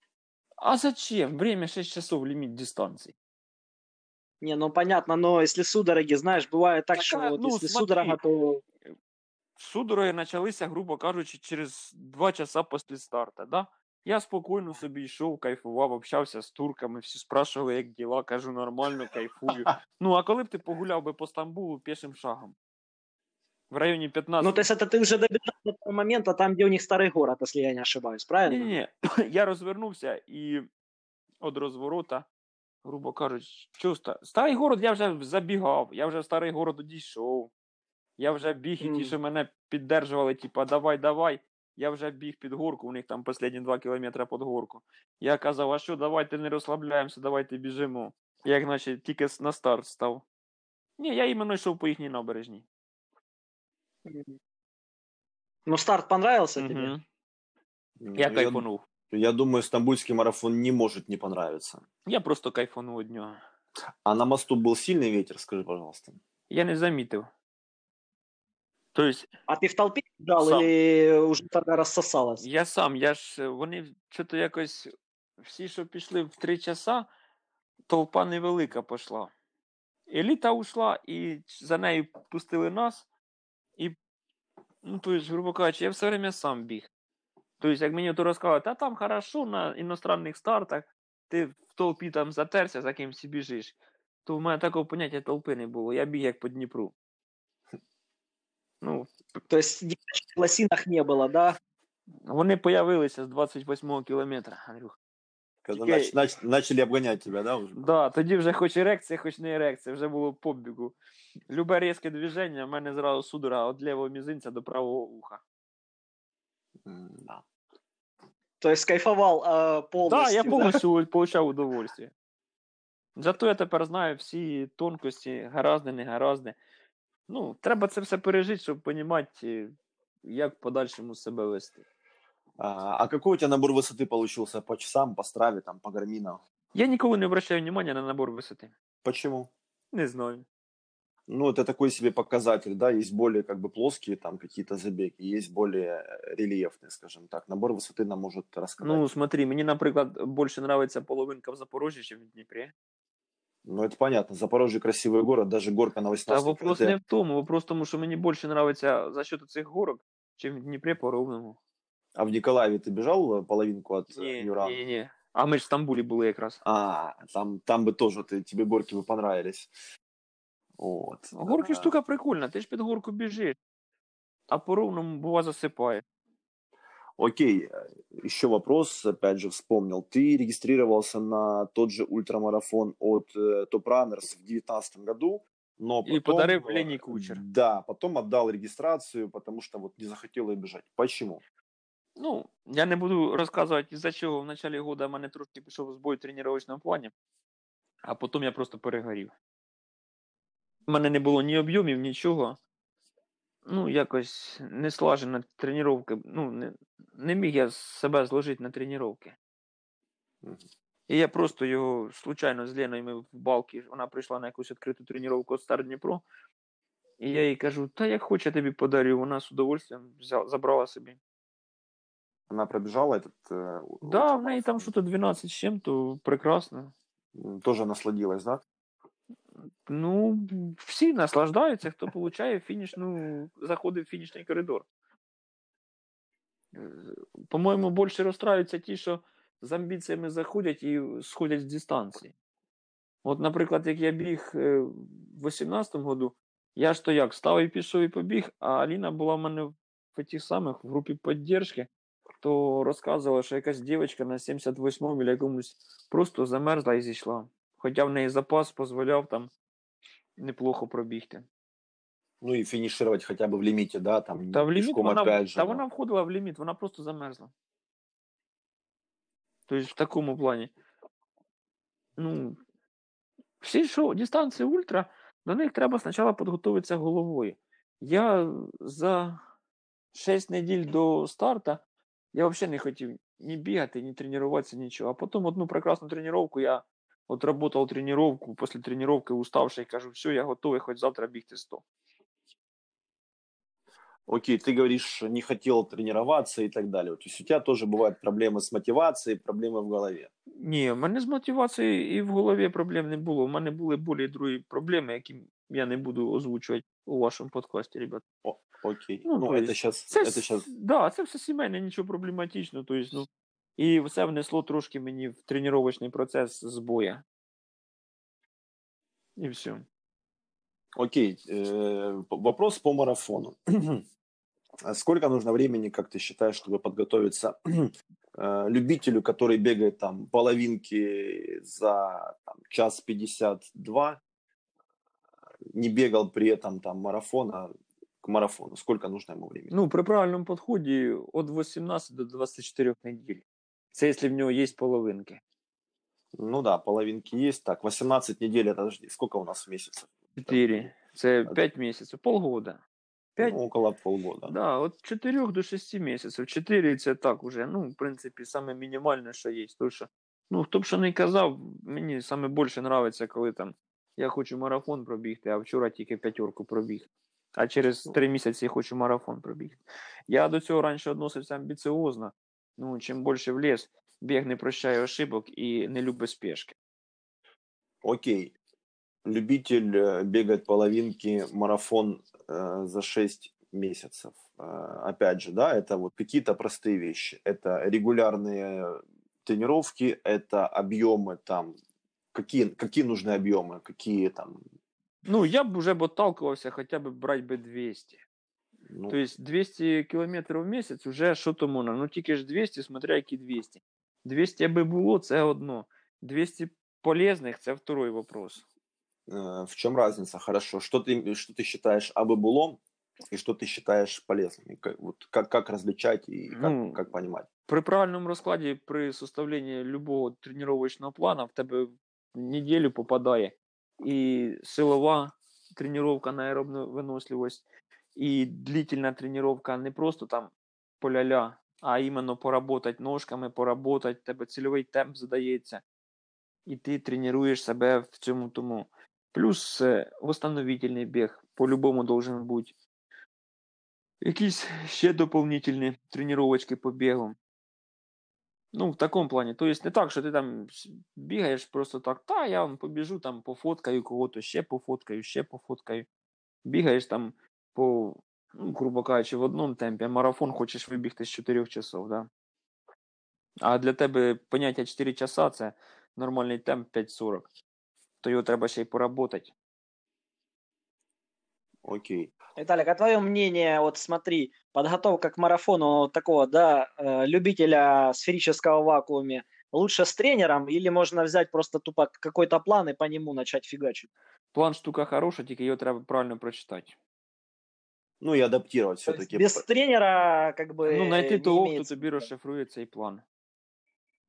А зачем? Время 6 часов лимит дистанции. Не, ну понятно, но если судороги, знаешь, бывает так, Так, что а, вот ну, если смотри. судорога, то Судороги почалися, грубо кажучи, через 2 часа після старту. Да? Я спокійно собі йшов, кайфував, общався з турками, всі спрашували, як діла, кажу, нормально, кайфую. [laughs] Ну, а коли б ти погуляв би по Стамбулу пішим шагом? В районі 15. ну то есть это ты уже добежал до того момента, там, где у них старый город, если я не ошибаюсь, правильно? Ні, ні, [laughs] я розвернувся і від розворота, грубо кажучи, що ста... старий город я вже забігав, я вже в старий город одійшов. Я вже біг, і ті, Мгм. що мене піддержували, типа, давай, давай. Я вже біг під горку, у них там останні два кілометри під горку. Я казав, а що, давайте не розслабляємося, давайте біжимо. Як наче тільки с- на старт став. Ні, я іменно йшов по їхній набережній. Ну старт понравился тебе? Мгм. Ну, Я кайфанув. я думаю, стамбульский марафон не может не понравиться. Я просто кайфанув від нього. А на мосту был сильный ветер, скажи, пожалуйста. Я не замітив. Тобто, А ты в толпе бежал Сам. или уже тогда рассосалось? Я сам, я ж, е, вони що-то якось, всі, що пішли в три часа, толпа невелика пішла. Еліта ушла, і за нею пустили нас. Ну, то есть, грубо кажучи, я все время сам біг. Тобто, як мені то розказали, та там хорошо на іностранних стартах, ти в толпі там затерся, за кимсь біжиш. То в мене такого поняття толпи не було. Я біг як по Дніпру. Ну, То есть девочек в лосинах не было, да? вони появилися з 28-го кілометра, Андрюх. Когда Тільки- нач- нач- начали обгонять тебя, да, уже? Да, тоді вже хоч ерекція, хоч не ерекція, вже було побігу. Любе різке движення, в мене зразу судора від лівого мізинця до правого уха. Да. То есть кайфовал э, полностью. Так, я повністю получав [laughs] удовольствие. Зато я тепер знаю всі тонкості, гаразди, не гаразди. Ну, треба це все пережити, щоб розуміти, як в подальшому себе вести. А, а какой у тебя набор высоты получился по часам, по страве, там, по гарминам? Я ніколи не обращаю внимания на набор висоти. Почему? Не знаю. Ну, это такой себе показатель, да, есть более как бы плоские там какие-то забеги, есть более э, рельефные, скажем так. Набор высоты нам может рассказать. Ну, смотри, мені, наприклад, більше подобається половинка в Запорожжі, ніж в Дніпрі. Ну, это понятно. Запорожье красивый город, даже горка на Та 18 вопрос КТ. не в тому, вопрос в тому, що мені більше подобається за счет цих горок, чим в Дніпрі по ровному. А в Николаеве ты бежал э, половинку от э, Ні, Юра? ні, ні. А ми ж в Стамбулі були якраз. А, там, там бы тоже ты, тебе горки бы понравились. Вот. Горки А, штука прикольна, ти ж під горку біжиш, а по ровному бува засипає. Окей, э, еще вопрос, опять же, вспомнил. Ты регистрировался на тот же ультрамарафон от э, Top Runners в 2019 году, но И потом... подарил э, Лене Кучер. Да, потом отдал регистрацию, потому что вот не захотел ее бежать. Почему? Ну, я не буду розказувати, із-за чого в началі года в мене трошки пішов збой в тренувальному плані, а потім я просто перегорів. У мене не було ні об'ємів, нічого. Ну, якось не слажена тренування. Ну, не, не міг я себе зложити на тренування. І я просто його случайно з Леною ми в балки, вона прийшла на якусь відкриту тренування від Стар Дніпро. І я їй кажу, та як хоче, я тобі подарю. Вона з удовольствием взяла, забрала собі. Она пробежала этот... э, у- Да, ультрамарафон? неї там що-то 12 з чим-то прекрасно. Тоже насладилась, да? Ну, всі наслаждаються, хто получає фінішну, заходить в фінішний коридор. Е, По-моєму, більше розстраюються ті, що з амбіціями заходять і сходять з дистанції. От, наприклад, як я біг е, в 18-му году, я ж то як, став і пішов і побіг, а Аліна була в мене в тих самих в групі підтримки, то розказувала, що якась дівчинка на 78-му или якомусь просто замерзла і зійшла. Хоча в неї запас дозволяв там неплохо пробігти. Ну и финишировать хотя бы в лимите, да, там Та в ліміт вона, опять же. та вона входила в ліміт, вона просто замерзла. Тобто в такому плані. Ну, всі що, дистанції ультра, до них треба спочатку підготуватися головою. Я за 6 неділь до старта я взагалі не хотів ні бігати, ні тренуватися, нічого. А потім одну прекрасну тренування я отработав тренування, після тренування уставший, кажу, все, я готовий хоч завтра бігти 100. Окей, ты говоришь, не хотел тренироваться и так далее. То есть у тебя тоже бывают проблемы с мотивацией, проблемы в голове. Ні, в мене з мотивацією і в голові проблем не було. У мене були болі другі проблеми, які я не буду озвучувати у вашому подкасті, ребят. Окей. Ну, Ну, то это есть сейчас, Це, это с- сейчас да, це все сімейне, нічого проблематичного. Тобто, ну, і все внесло трошки мені в тренувальний процес збоя. І все. Окей, э, п- вопрос по марафону. [clears throat] А Сколько нужно времени, как ты считаешь, чтобы подготовиться [clears throat] э, любителю, который бегает там половинки за там, час 52, не бегал при этом там марафона к марафону? Сколько нужно ему времени? Ну, при правильному підході від 18 до 24 неділь. Це якщо в нього є половинки. Ну да, половинки есть. Так, 18 недель, это подожди, сколько у нас в месяц? 4. Це 5 місяців, полгода. 5 Ну, около полгода. Да, от 4 до 6 місяців. 4 це так уже, ну, в принципі, саме мінімальне, що є. Тому що, ну, хто б що не казав, мені саме більше подобається, коли там я хочу марафон пробігти, а вчора тільки п'ятерку пробіг. А через 3 місяці я хочу марафон пробігти. Я до цього раніше відносився амбіціозно. Ну, чим більше в ліс, біг не прощає ошибок і не любить спешки. Окей. Любитель э, бегать половинки, марафон э, за 6 месяцев. Э, опять же, да, это вот какие-то простые вещи. Это регулярные тренировки, это объемы там. Какие, какие нужны объемы, какие там. Ну, я б вже б отталкивався хоча б брати би 200. Ну, То есть 200 кілометрів в місяць вже що то можна. Ну тільки ж 200, смотря які 200. 200 аби було, це одно. 200 полезних це второй вопрос. э, в чем разница? Хорошо. Что ты, что ты считаешь абы булом и что ты считаешь полезным? И как, вот как, как различать и как, Ну, как понимать? При правильному розкладі, при составленні любого тренувального плану в тебе в неділю попадає і силова тренування на аеробну виносливість, і длительна тренування не просто там поля-ля, а іменно поработать ножками, поработать, тебе цільовий темп задається, і ти тренуєш себе в цьому тому. Плюс е, восстановительний біг по-любому должен бути. Якісь [laughs] ще доповнительні тренувачки по бігу. Ну, в такому плані. Тобто не так, що ти там с- бігаєш просто так, та я вам побіжу, там пофоткаю кого-то, ще пофоткаю, ще пофоткаю. Бігаєш там по, ну, грубо кажучи, в одному темпі, а марафон хочеш вибігти з 4 часов, да? А для тебе поняття 4 часа це нормальний темп 5.40. То його треба ще й поработати. Окей. Виталик, а твое мнение, вот смотри, подготовка к марафону такого, да, э, любителя сферического вакууме, лучше с тренером или можно взять просто тупо какой-то план и по нему начать фигачить? План штука хороша, тільки його треба правильно прочитати. Ну и адаптировать То есть все-таки. без тренера как бы Ну, знайти не того, хто имеет тобі смысла. розшифрує цей план.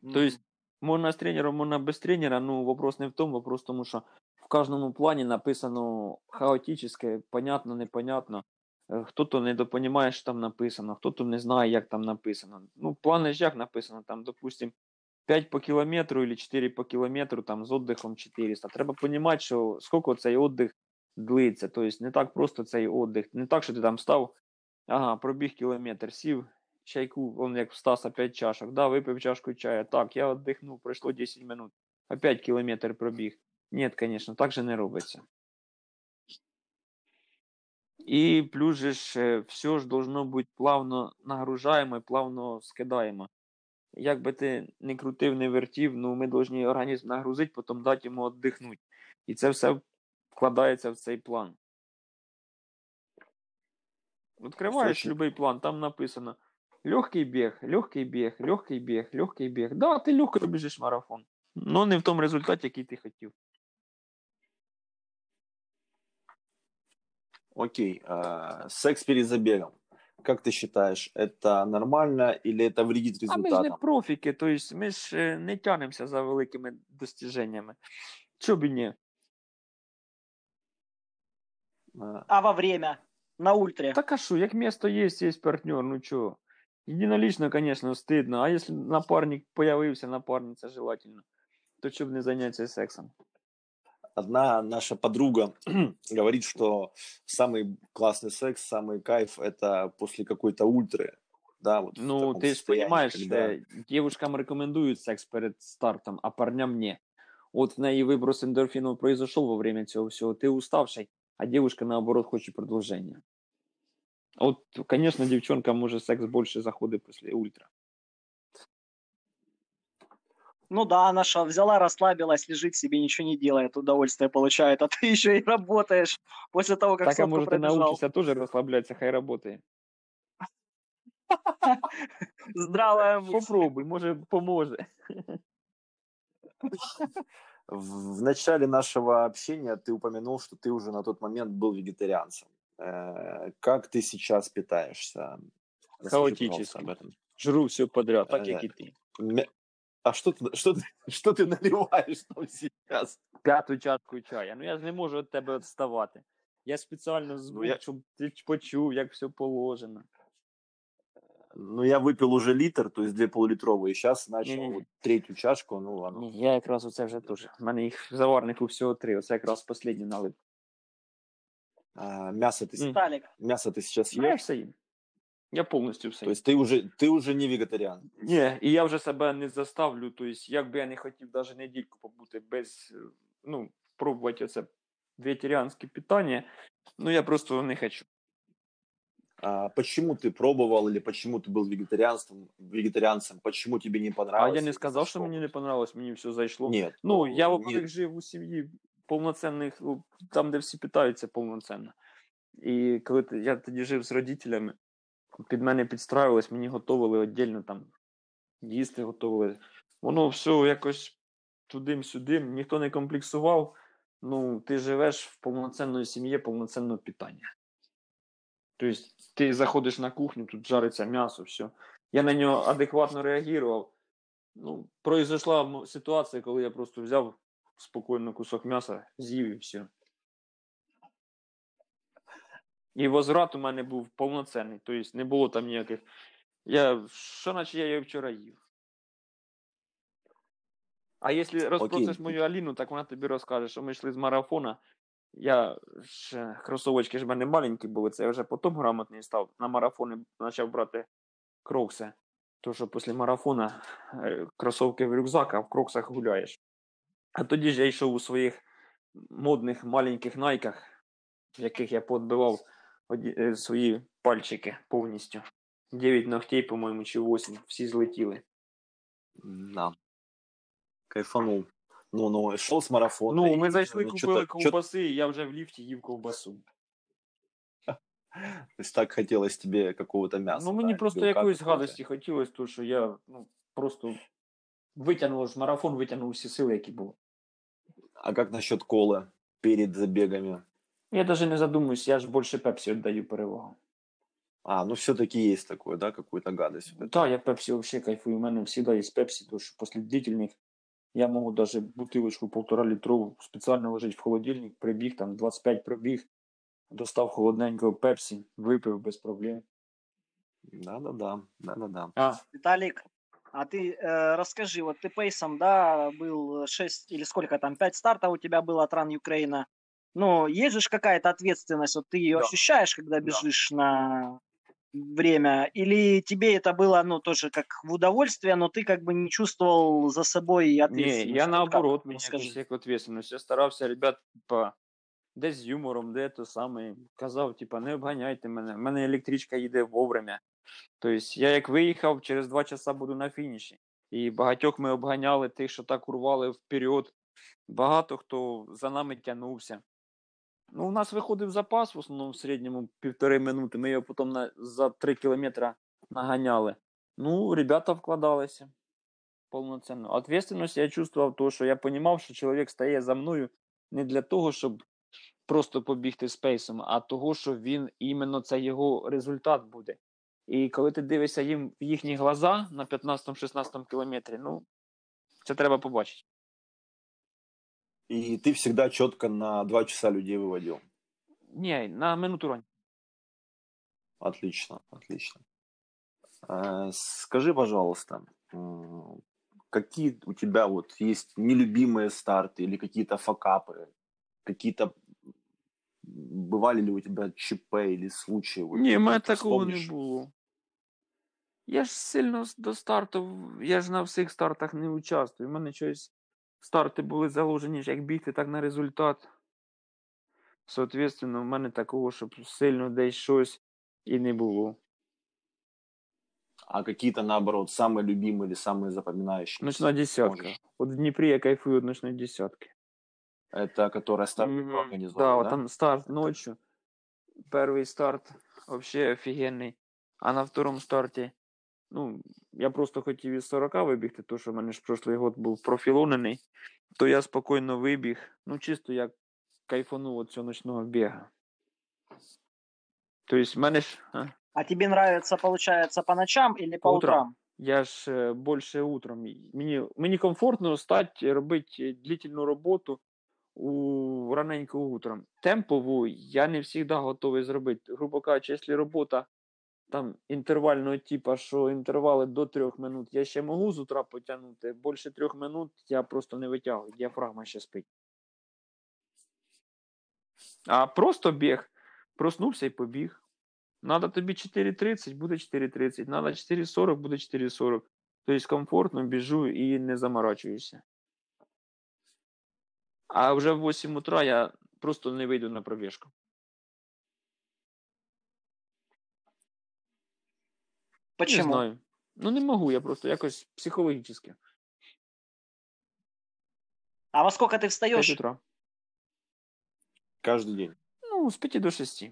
Мгм. То есть можна з тренером, можна без тренера, ну вопрос не в тому, вопрос в тому, що в кожному плані написано хаотичне, понятно, непонятно. Е, Хто-то недопонімає, що там написано, хто-то не знає, як там написано. Ну, плани ж як написано, там, допустим, 5 по кілометру или 4 по кілометру, там, з віддихом 400. Треба розуміти, що скільки цей віддих длиться. Тобто не так просто цей віддих. Не так, що ти там став, ага, пробіг кілометр, сів, чайку, он як в Стаса 5 чашок, да, випив чашку чая, так, я віддихнув, пройшло 10 минут, опять кілометр пробіг. Ні, звісно, так же не робиться. І плюс же ж е, все ж должно бути плавно нагружаємо і плавно скидаємо. Як би ти не крутив, не вертів, ну ми повинні організм нагрузити, потім дати йому віддихнути. І це все вкладається в цей план. Відкриваєш будь-який план, там написано легкий біг, легкий біг, легкий біг, легкий біг. Да, ти легко біжиш марафон. але не в тому результаті, який ти хотів. Окей. а, секс перед забегом. Как ты считаешь, это нормально или это вредит А ми ж не результатам? профіки, тобто ми ж е, не тянемося за великими достиженнями. Чо б і ні? А, А во время? На ультре? Так а що, як місто є, є партнер, ну чого? Единолично, конечно, стыдно, а если напарник появився, напарниця желательно, то чого б не зайнятися сексом? Одна наша подруга [clears throat] говорит, что самый классный секс, самый кайф это после какой-то ультры. Да, вот в Ну, таком ти ж состоянии, розумієш, когда- дівчатам рекомендують секс перед стартом, а парням ні. От в неї виброс ендорфінів произошов во время цього всього, ти уставший, а дівчинка, наоборот, хоче продовження. От, звісно, дівчонка може секс більше заходить після ультра. Ну да, она что, взяла, расслабилась, лежит себе, ничего не делает, удовольствие получает, а ты [laughs] еще и работаешь после того, как Так, а сотку може ти пробежал. научишся теж розслаблятися, хай працює. Здравая мысль. [laughs] Попробуй, може поможе. В, в начале нашего общения ты упомянул, что ты уже на тот момент был вегетарианцем. Э, как ты сейчас питаешься? Расскажи, Хаотически. пожалуйста, об этом. Жру все подряд, так Е, як і ти. Мя- А что ты, что, ты, что ты наливаешь там сейчас? П'яту чашку чая. Ну я ж не можу від тебе відставати. Я спеціально звук, я- щоб ти почув, як все положено. Ну, я выпил уже литр, то есть две полулитровые. Сейчас начал Не-не-не. вот третью чашку. Ну, ладно. Ні, я якраз оце вже теж. У мене їх в заварнику всього три. Оце якраз останній налив. А, мясо, ты, с- М. Виталик, мясо ты сейчас Я ешь? все їм. Я повністю все. То есть ты уже, ты уже не вегетариан. Ні, і я вже себе не заставлю. Тобто, як би я не хотів навіть недільку побути без, е, ну, пробувати це вегетаріанське питання, ну я просто не хочу. А почему ты пробовал или почему ты был вегетарианством, вегетарианцем? Почему тебе не А понравилось? я не или сказав, за що мені не понравилось, мені все зайшло. Нет. Ну, я, не- во-первых, жив у сім'ї повноцінних, ну, там, де всі питаються повноцінно. І коли я тоді жив з родителями, під мене підстраювались, мені готували віддільно там їсти готували. Воно все якось тудим-сюдим, ніхто не комплексував. Ну, ти живеш в повноцінної сім'ї, повноцінного питання. Тобто, ти заходиш на кухню, тут жариться м'ясо, все. Я на нього адекватно реагував. Ну, произошла ситуація, коли я просто взяв спокійно кусок м'яса, з'їв і все. І возврат у мене був повноцінний, тобто не було там ніяких. Я, що наче я її вчора їв. А якщо розпросиш мою Аліну, так вона тобі розкаже, що ми йшли з марафона. Я ж кросовочки ж в мене маленькі були, це я вже потім грамотний став. На марафони почав брати крокси. То, що після марафона е, кросовки в рюкзак, а в кроксах гуляєш. А тоді ж я йшов у своїх модних маленьких найках, в яких я подбивав е, свої пальчики повністю. Дев'ять ногтей, по-моєму, чи 8, всі злетіли. Да. Кайфанул. Ну, ну, шел с марафона. Ну, ми зайшли, ну, купили ковбаси, і я вже в ліфті їв ковбасу. [laughs] То есть так хотелось тебе какого-то мяса. Ну, мені да, просто якоїсь гадості хотілося, тому що я ну, просто витягнув ж марафон, витягнув всі сили, які були. А как насчет колы перед забегами? Я навіть не задумуюсь, я ж більше пепсі віддаю перевагу. А, ну все-таки есть такое, да, какую-то гадость. Так, я пепсі взагалі кайфую. У мене завжди є пепсі, тому що після длительних я можу навіть бутилочку полтора літрову спеціально ложити в холодильник, прибіг, там 25 пробіг, достав холодненького пепсі, випив без проблем. Да-да-да, да-да-да. А, Виталик, а ты э, расскажи, вот ты пейсом, да, был 6 или сколько там, 5 стартов у тебя было от Ран Украина. Ну, есть же ж какая-то ответственность, вот ты ее Да. ощущаешь, когда Да. бежишь на время, или тебе это было, ну, тоже как в удовольствие, но ты как бы не чувствовал за собой ні, ответственность? я Вот наоборот, как? мені Расскажи. якось як відповідальність. Я старався, ребят, типа, десь з юмором, де то саме. Казав, типа, не обганяйте мене. У мене електричка їде вовремя. Тобто, я як виїхав, через два часа буду на фініші. І багатьох ми обганяли тих, що так урвали вперед. Багато хто за нами тягнувся. Ну, у нас виходив запас, в основному в середньому півтори минути. Ми його потім на, за три кілометри наганяли. Ну, ребята вкладалися повноцінно. Ответственность я чувствував, то, що я розумів, що чоловік стає за мною не для того, щоб просто побігти спейсом, а того, що він іменно це його результат буде. І коли ти дивишся їм в їхні глаза на 15-16 кілометрі, ну, це треба побачити. И ты всегда четко на два часа людей выводил. Ні, на минуту ронь. Отлично, отлично. Э, Скажи, пожалуйста, м, какие у тебя вот есть нелюбимые старты или какие-то факапы, какие-то бывали ли у тебя ЧП или случаи? Вот, Ні, в мене ты такого не вспомнишь? було. Я ж сильно с- до старту, я ж на всіх стартах не участвую. У мене щось старти були заложені ж як бігти, так на результат. Соответственно, в мене такого, щоб сильно десь щось і не було. А какие-то, наоборот, самые любимые или самые запоминающиеся? Ночна десятка. Можешь. От в Дніпрі я кайфую від ночної десятки. Это которая старт Мгм. организована, Да, да? вот там старт ночью. Первый старт вообще офігенний. А на второму старті, ну, я просто хотів із 40 вибігти, тому що в мене ж прошлий год був профілонений, то я спокійно вибіг. Ну, чисто як кайфанув від цього ночного біга. Тобто, в мене ж. А? А тебе нравится, получается, по ночам или по, По утрам. утрам? Я ж е, більше утром. Мені, мені комфортно стати, робити длительну роботу у раненько утром. Темпову я не завжди готовий зробити. Грубо кажучи, якщо робота там інтервального типу, що інтервали до трьох минут, я ще можу з утра потягнути. Більше трьох минут я просто не витягую, діафрагма ще спить. А просто біг, проснувся і побіг. Надо тобі 4.30, буде 4.30. Надо 4.40, буде 4.40. Тобто комфортно біжу і не заморачуюся. А вже в 8 утра я просто не вийду на пробіжку. Не Почему? знаю. Ну не можу, я просто якось психологічно. А во сколько ты 5 встаешь? утра. Каждый день. Ну, з 5 до 6.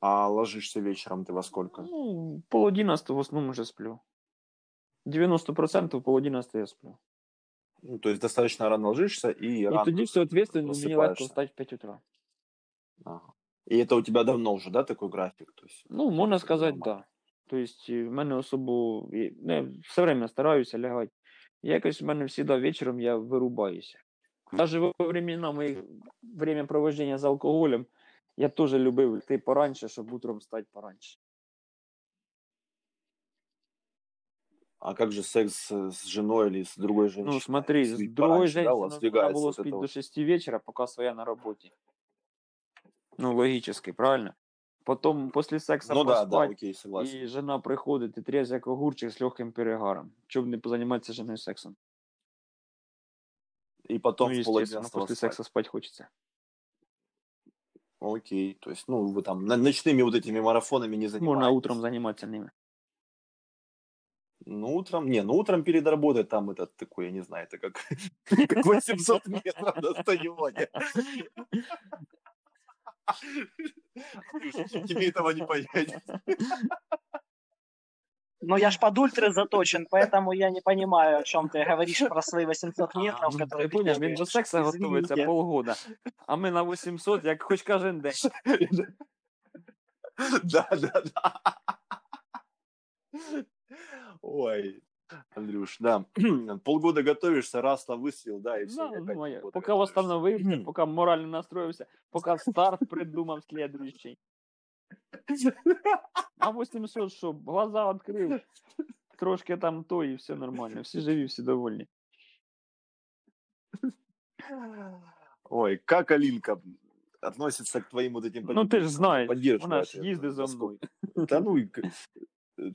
А ложишься вечером ты во сколько? Ну, пол 11 в основному вже сплю. 90% пол 11 я сплю. Ну, то есть достаточно рано ложишься и І рано тоді, соответственно, мені легко просипаєшся. встати в 5 утра. Ага. И это у тебя давно уже, да, такой график? То есть, Ну, можна это сказати, нормально. так. Да. Тобто, в мене особо. і- ну, я все время стараюся лягати. Якось в мене завжди вечором я вирубаюся. Навіть во времена моїх время проведення з алкоголем я теж любив йти пораньше, щоб утром встати пораньше. А как же секс с с женой или с другой женщиной? Ну, смотри, с Спить другой пораньше, да, у женщиной вас надо вбегается было вот спить это до вот. 6 вечера, пока своя на работе. Ну, логически, правильно? Потім після сексу Ну да, да, поспать, окей, согласен. і жена приходить, і трезв як огурчик з легким перегаром. Щоб не позайматися жіною сексом. И потом ну, в естественно, полоденного після спать. сексу спать хочеться. Окей, то есть, ну, вы там на- ночными вот этими марафонами не занимаетесь. Можна утром займатися ними. Ну, утром, не, ну, утром перед работой там этот такой, я не знаю, это как, [laughs] как [laughs] 800 метров достаёте. Тебе этого не понять. Но я ж под ультра заточен, поэтому я не понимаю, о чем ты говоришь про свои 800 метров, Ну, которые Ти поняв, він до сексу готується полгода, а ми на 800, як хоч кожен день. Да, да, да. Ой, Андрюш, да. [clears throat] Полгода готовишься, раз там выстрел, да, и все. Да, ну, а я- поки восстановився, [clears throat] поки морально настроївся, поки старт придумав слідуючий. А 800 що, глаза відкрив, трошки там то і все нормально. Всі живі, всі довольні. Ой, как Алинка относится к твоим вот этим Ну ти ж знаєш, поддерживает вона ж это, їздить за насколько- мною. Да ну, и к-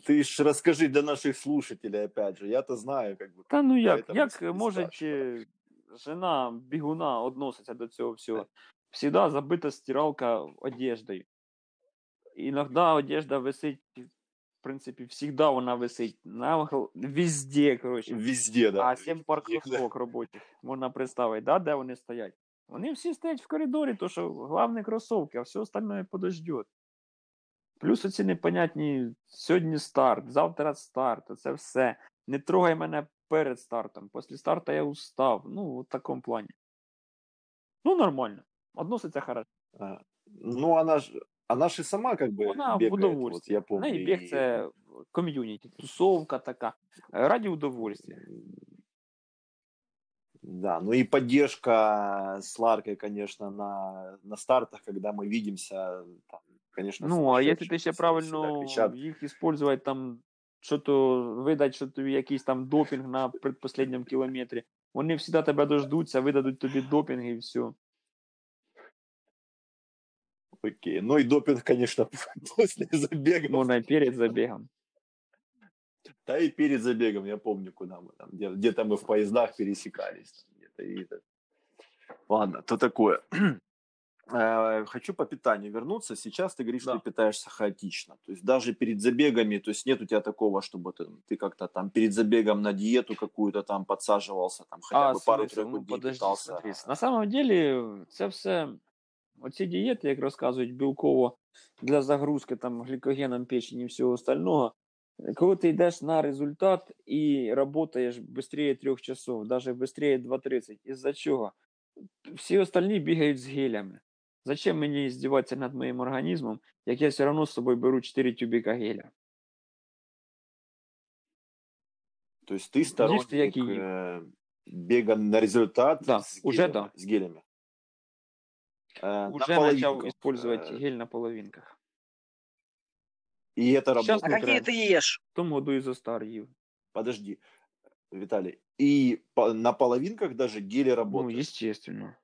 ты ж расскажи для наших слушателей, опять же, я-то знаю, как бы. Та ну як, Поэтому як не може спрашивай. жена бігуна відноситься до цього всього? Всегда забита стиралка одеждою. Іноді одежда висить, в принципі, всегда вона висить на гл- везде, коротше. Везде, да. А сім пар кросовок робочих можна представити, да, де вони стоять. Вони всі стоять в коридорі, то що головне кросовки, а все остальное подождет. Плюс оці непонятні сьогодні старт, завтра старт, це все. Не трогай мене перед стартом. Після старту я устав. Ну, в такому плані. Ну, нормально. Относиться хорошо. А, Ну, она же, она же сама как бы Вона в бегает, вот удовольствие. я помню. Ну, і біг и- це ком'юніті, тусовка така. Раді удовольствия. Да, ну и поддержка с Ларкой, конечно, на, на стартах, когда мы видимся, там, конечно, Ну, а якщо сумасшедшие, ти ще всегда правильно кричат. їх использовать там, що то видать, що тобі якийсь там допінг на предпоследньому кілометрі, вони завжди тебе дождуться, видадуть тобі допінг і все. Окей. Ну и допинг, конечно, [laughs] после забега. Можна і перед забігом. Да и перед забегом, я помню, куда мы там, где- где-то мы в поездах пересекались. там где-то, и это. Ладно, то такое. Э, Хочу по питанию вернуться. Сейчас ты говоришь, Да. что ты питаешься хаотично. То есть даже перед забегами, то есть нет у тебя такого, чтобы ты, ты как-то там перед забегом на диету какую-то там подсаживался, там хотя бы смисл? пару-тройку ну, дней подожди, питался. смотри. На самом деле, це все, оці дієти, як розказують білково, для загрузки там глікогеном печені і всього остального, коли ти йдеш на результат і працюєш швидше 3 часов, навіть швидше 2.30, із-за чого? Всі остальні бігають з гелями. Зачем мені здіватися над моїм організмом, як я все одно з собою беру 4 тюбика геля? То есть ты сторонник як і є. э, бега на результат Да, с, уже гелями, да. с гелями. Э, Уже на почав половинку. использовать Э, гель на половинках. И это Щас работает. А не какие треба. ты ешь? В тому году і зостар їв. Подожди, Виталий. И по- на половинках даже гели Ну, работают. естественно.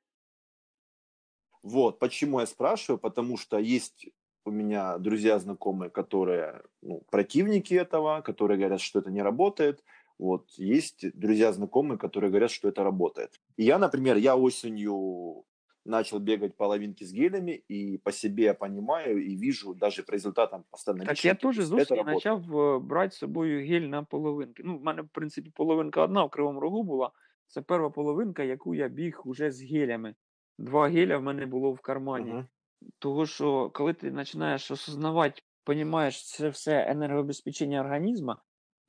Вот, почему я спрашиваю, потому что есть у меня друзья, знакомые, которые ну, противники этого, которые говорят, что это не работает. Вот, есть друзья, знакомые, которые говорят, что это работает. И я, например, я осенью начал бегать половинки с гелями, и по себе я понимаю и вижу даже по результатам постоянно. Так я теж з осені почав е, брати з собою гель на половинки. Ну, в мене, в принципі, половинка одна в Кривому Рогу була. Це перша половинка, яку я біг уже з гелями. Два геля в мене було в кармані. Того, що коли ти починаєш осознавати, розумієш це все енергообезпечення організму,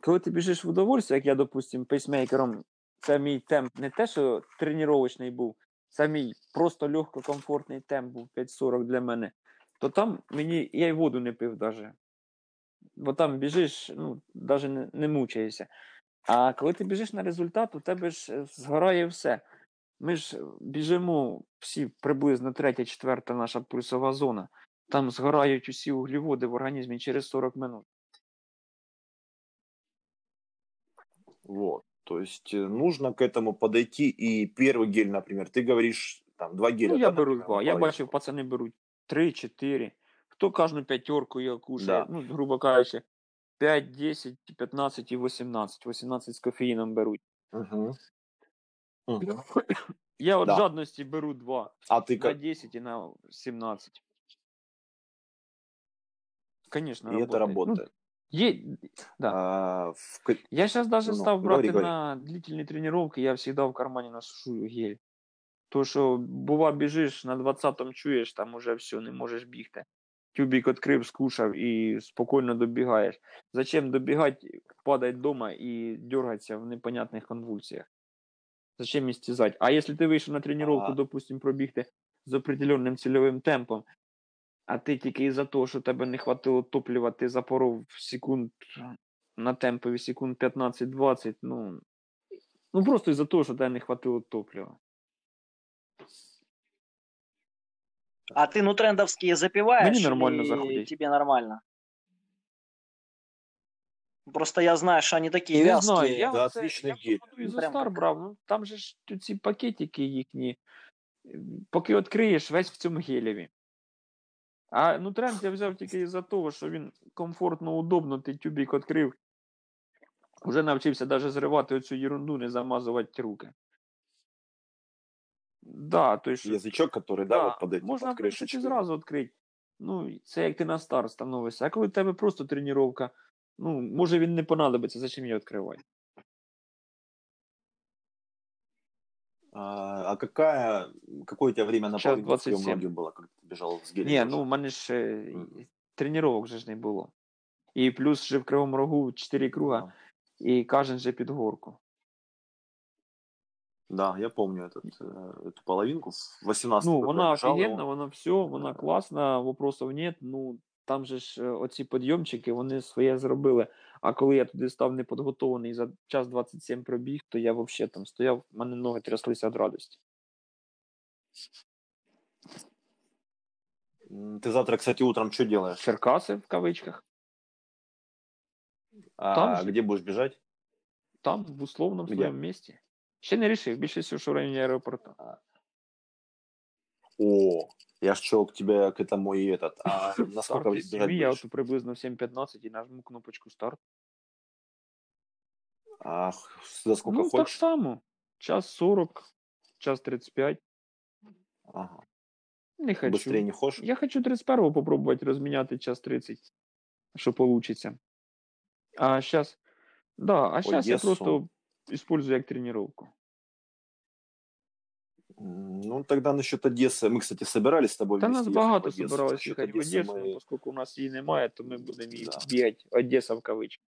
коли ти біжиш в удовольствие, як я, допустим, пейсмейкером, це мій темп не те, що тренувачний був, це мій просто легко комфортний темп був 5.40 для мене, то там мені я й воду не пив даже. Бо там біжиш, ну, навіть не, не мучаєшся. А коли ти біжиш на результат, у тебе ж е, згорає все. Ми ж біжимо всі приблизно третя, четверта наша пульсова зона. Там згорають усі углеводи в організмі через 40 минут. Вот. То есть э, нужно к этому подойти. И первый гель, например, ты говоришь, там, два геля. Ну, да, я беру например, два. на Я половинку. бачив, пацани беруть три, чотири. хто кожну п'ятерку я кушає, Да. ну, грубо кажучи, 5, 10, 15 і 18. 18 з кофеїном беруть. Мгм. Мгм. [coughs] Я от Да. жадності беру 2. А ты На как? 10 і на 17. Конечно, И это работает. работает. Ну, е... да. А, в ка- Я сейчас даже Ну, стал говори, брать говори. на длительные тренировки, я всегда в кармане ношу гель. То, що бува біжиш, на 20-му чуєш, там уже все, не можеш бігти. Тюбік відкрив, скушав і спокійно добігаєш. Зачем добігати, падати вдома і дергатися в непонятних конвульсіях? Зачем істязати? А якщо ти вийшов на тренування, Ага. допустим, пробігти з определенним цільовим темпом, а ти тільки із-за того, що тебе не хватило топлива, ти запоров секунд на темпові секунд 15-20, ну, ну просто із-за того, що тебе не хватило топлива. А ты нутрендовские запиваешь? Мне нормально заходить. тебе нормально? Просто я знаю, что они такие Не вязкие. знаю, я, Да, оце, отличний я гель. походу із Прям Стар так. брав, ну там же ж тут ці пакетики їхні, поки відкриєш, весь в цьому гелеві. А нутренд я взяв тільки із-за того, що він комфортно, удобно, ти тюбік відкрив. Уже навчився навіть зривати оцю ерунду, не замазувати руки. Да, то есть, язычок, который, да, вот под этим, можна, под в принципі, крышечкой. зразу відкрити. Ну, це як ти на стар становишся. А коли в тебе просто тренування, ну, може він не понадобиться, зачем її відкривати? А, а какая, какое у тебя время на Час половину в 27. ноги было, когда ты бежал с гелем? Ні, тоже? ну в мене ж е, Мгм. тренувань же ж не було. І плюс ще в Кривому Рогу 4 круга, Да. і кожен же під горку. Да, я помню этот, э, эту половинку. В 18 Ну, год вона я бежал, и офігенна, он- вона все, вона Да. класна, вопросів нет. Ну, там же ж е, оці підйомчики, вони своє зробили. А коли я туди став неподготований за час 27 пробіг, то я взагалі там стояв, в мене ноги тряслися від радості. Ты завтра, кстати, утром что делаешь? Черкаси в кавичках. А Там же. где будешь бежать? Там, в условному Где? своєму місці. Ще не рішив, більше всього, що в районі аеропорту. О, я ж чел к тебе к этому и этот. А [laughs] насколько Старт бежать із сім'ї, я будешь? от приблизно в 7.15 і нажму кнопочку старт. Ах, за сколько ну, так хочешь? само. Час 40, час 35. Ага. Не хочу. Быстрее не хочешь? Я хочу 31-го попробувати розміняти час 30, що получится. А сейчас, да, а сейчас я Одессу. просто использую як тренировку. М, Ну, тогда насчет Одессы. Мы, кстати, собирались с тобой Та вместе нас ехать в багато Одессу. собиралось Насчет їхати в Одессы Одесу, мы- но поскольку у нас її немає, то ми будемо її Да. бігати Одеса в кавичках.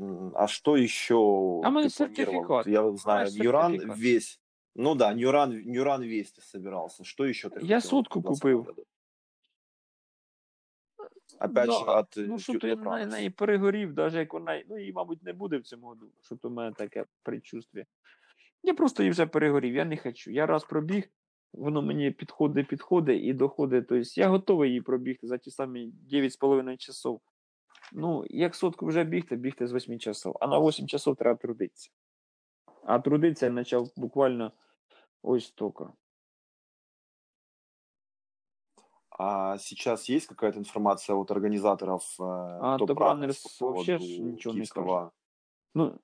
М, А что еще А у ты меня планировал? сертификат. Я знаю, меня Нюран сертификат. весь. Ну да, Нюран, Нюран весь ты собирался. Что еще ты Я хотел сотку в 2020 купил. году? Опять Да, же, от Ну, э, що то я Тюран. на неї перегорів, навіть як вона, ну її, мабуть, не буде в цьому году, що то в мене таке предчувствие. Я просто її вже перегорів, я не хочу. Я раз пробіг, воно мені підходить, підходить і доходить. Тобто я готовий її пробігти за ті самі 9,5 часов. Ну, як сотку вже бігти, бігти з 8 часов. А на 8 часов треба трудитися. А трудитися я почав буквально ось тільки. А сейчас есть какая-то информация от организаторов э, А по вообще нічого не киевского? Ну,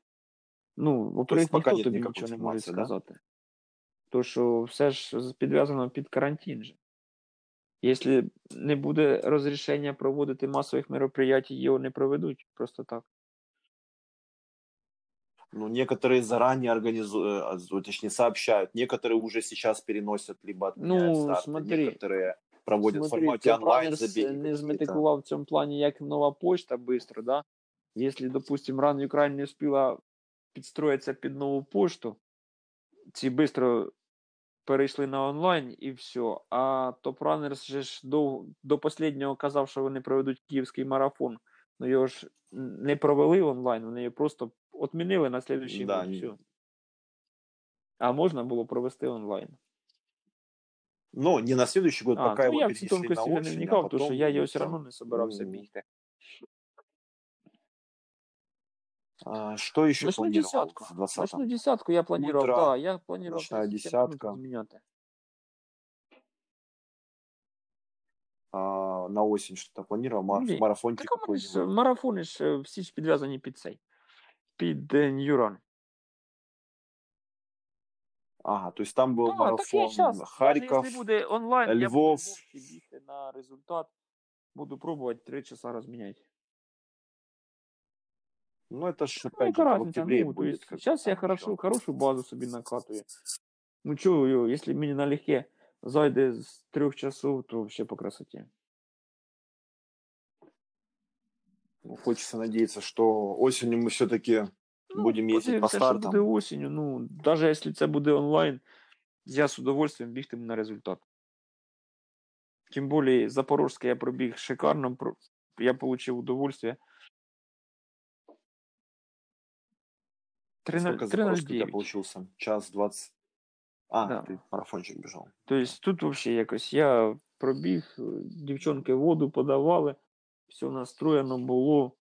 ну То во-первых, есть пока ніхто нет тобі ніякої нічого не може інформації, да? сказати. То, що все ж з- підв'язано під карантин же. Якщо не буде розрішення проводити масових мероприятий, його не проведуть просто так. Ну, некоторые заранее организуют, точнее, сообщают. Некоторые уже сейчас переносят, либо отменяют Ну, старты. смотри. Некоторые проводят в Смотри, формате Top онлайн Runners забеги. не какие-то. зметикував в цьому плані, як нова почта быстро, да? Якщо, допустим, Run Ukraine не успіла підстроїтися під нову пошту, ці швидко перейшли на онлайн і все. А Runners же ж до, до останнього казав, що вони проведуть київський марафон. Ну його ж не провели онлайн, вони його просто відмінили на слідуючий Да. Все. А можна було провести онлайн. Ну, не на следующий год, А, пока ну его я перенесли на тонкості не осень, а вникав, тому що я його все одно не собирався Ну, бігти. А, что еще Ночну планировал десятку. в 20 Ночну десятку я планував, Утро, да, я планував ночная 37 минут десятка. зміняти. а, на осень что-то планировал? Мар- Ні. марафончик Так у мене ж какой-нибудь? марафони ж е, всі ж підв'язані під цей. Під е, Ньюрон. Ага, то есть там был Так, так я марафон зараз. Харьков. Якщо буде онлайн, я буду в Львов. Вовці бігти на результат. Буду пробувати три часа розміняти. Ну, это ж Ну, опять яка же в разниця? октябре Ну, то будет. есть, как зараз я там хорошо, ещё. хорошу базу собі накатую. Ну чого, якщо мені налегке зайде з трьох часов, то ще по красоті. Ну, Хочется надеяться, что осенью мы все-таки Ну, будем ездить по подивимося, що стартам. буде осінню. Ну, навіть якщо це буде онлайн, я з удовольствием бігтиму на результат. Тим більше Запорожське я пробіг шикарно, про- я отримав удовольствие. Три на- Сколько три у тебя получился? Час двадцать. А, Да. ты марафончик бежал. Тобто тут взагалі якось я пробіг, е, дівчонки воду подавали, все настроєно було.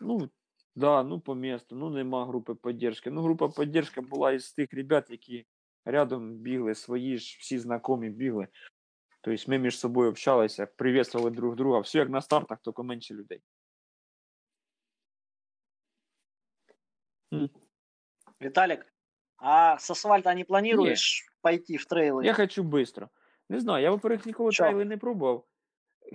Ну, да, ну по місту, ну нема групи підтримки. Ну, група підтримки була із тих ребят, які рядом бігли, свої ж, всі знайомі бігли. Тобто ми між собою общалися, привітствували друг друга. Все як на стартах, тільки менше людей. Виталик, а с асфальта не планируешь пойти в трейлы? Я хочу швидко. Не знаю, я, во-первых, ніколи Чо? трейли не пробував.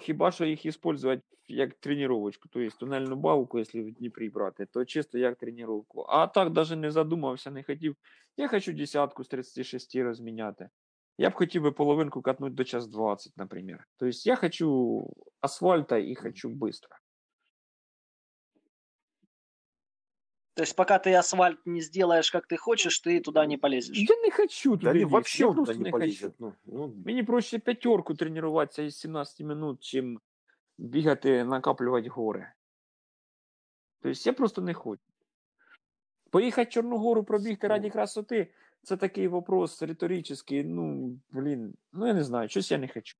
Хіба що їх використовувати як тренувачку, тобто тунельну балку, якщо в Дніпрі брати, то чисто як тренування. А так навіть не задумався, не хотів. Я хочу десятку з 36 розміняти. Я б хотів би половинку катнути до час 20, наприклад. Тобто я хочу асфальта і хочу швидко. То есть пока ты асфальт не сделаешь, как ты хочешь, ты туда не полезешь. Я не хочу туди Да они лізти, вообще я туда просто не не хочу. полезет. Ну, ну, Мені проще п'ятерку тренуватися із 17 минут, чим бігати, накаплювати гори. Тобто я просто не хочу. Поїхати в Чорногору пробігти раді красоти це такий вопрос риторичний. Ну, блін, ну я не знаю, щось я не хочу.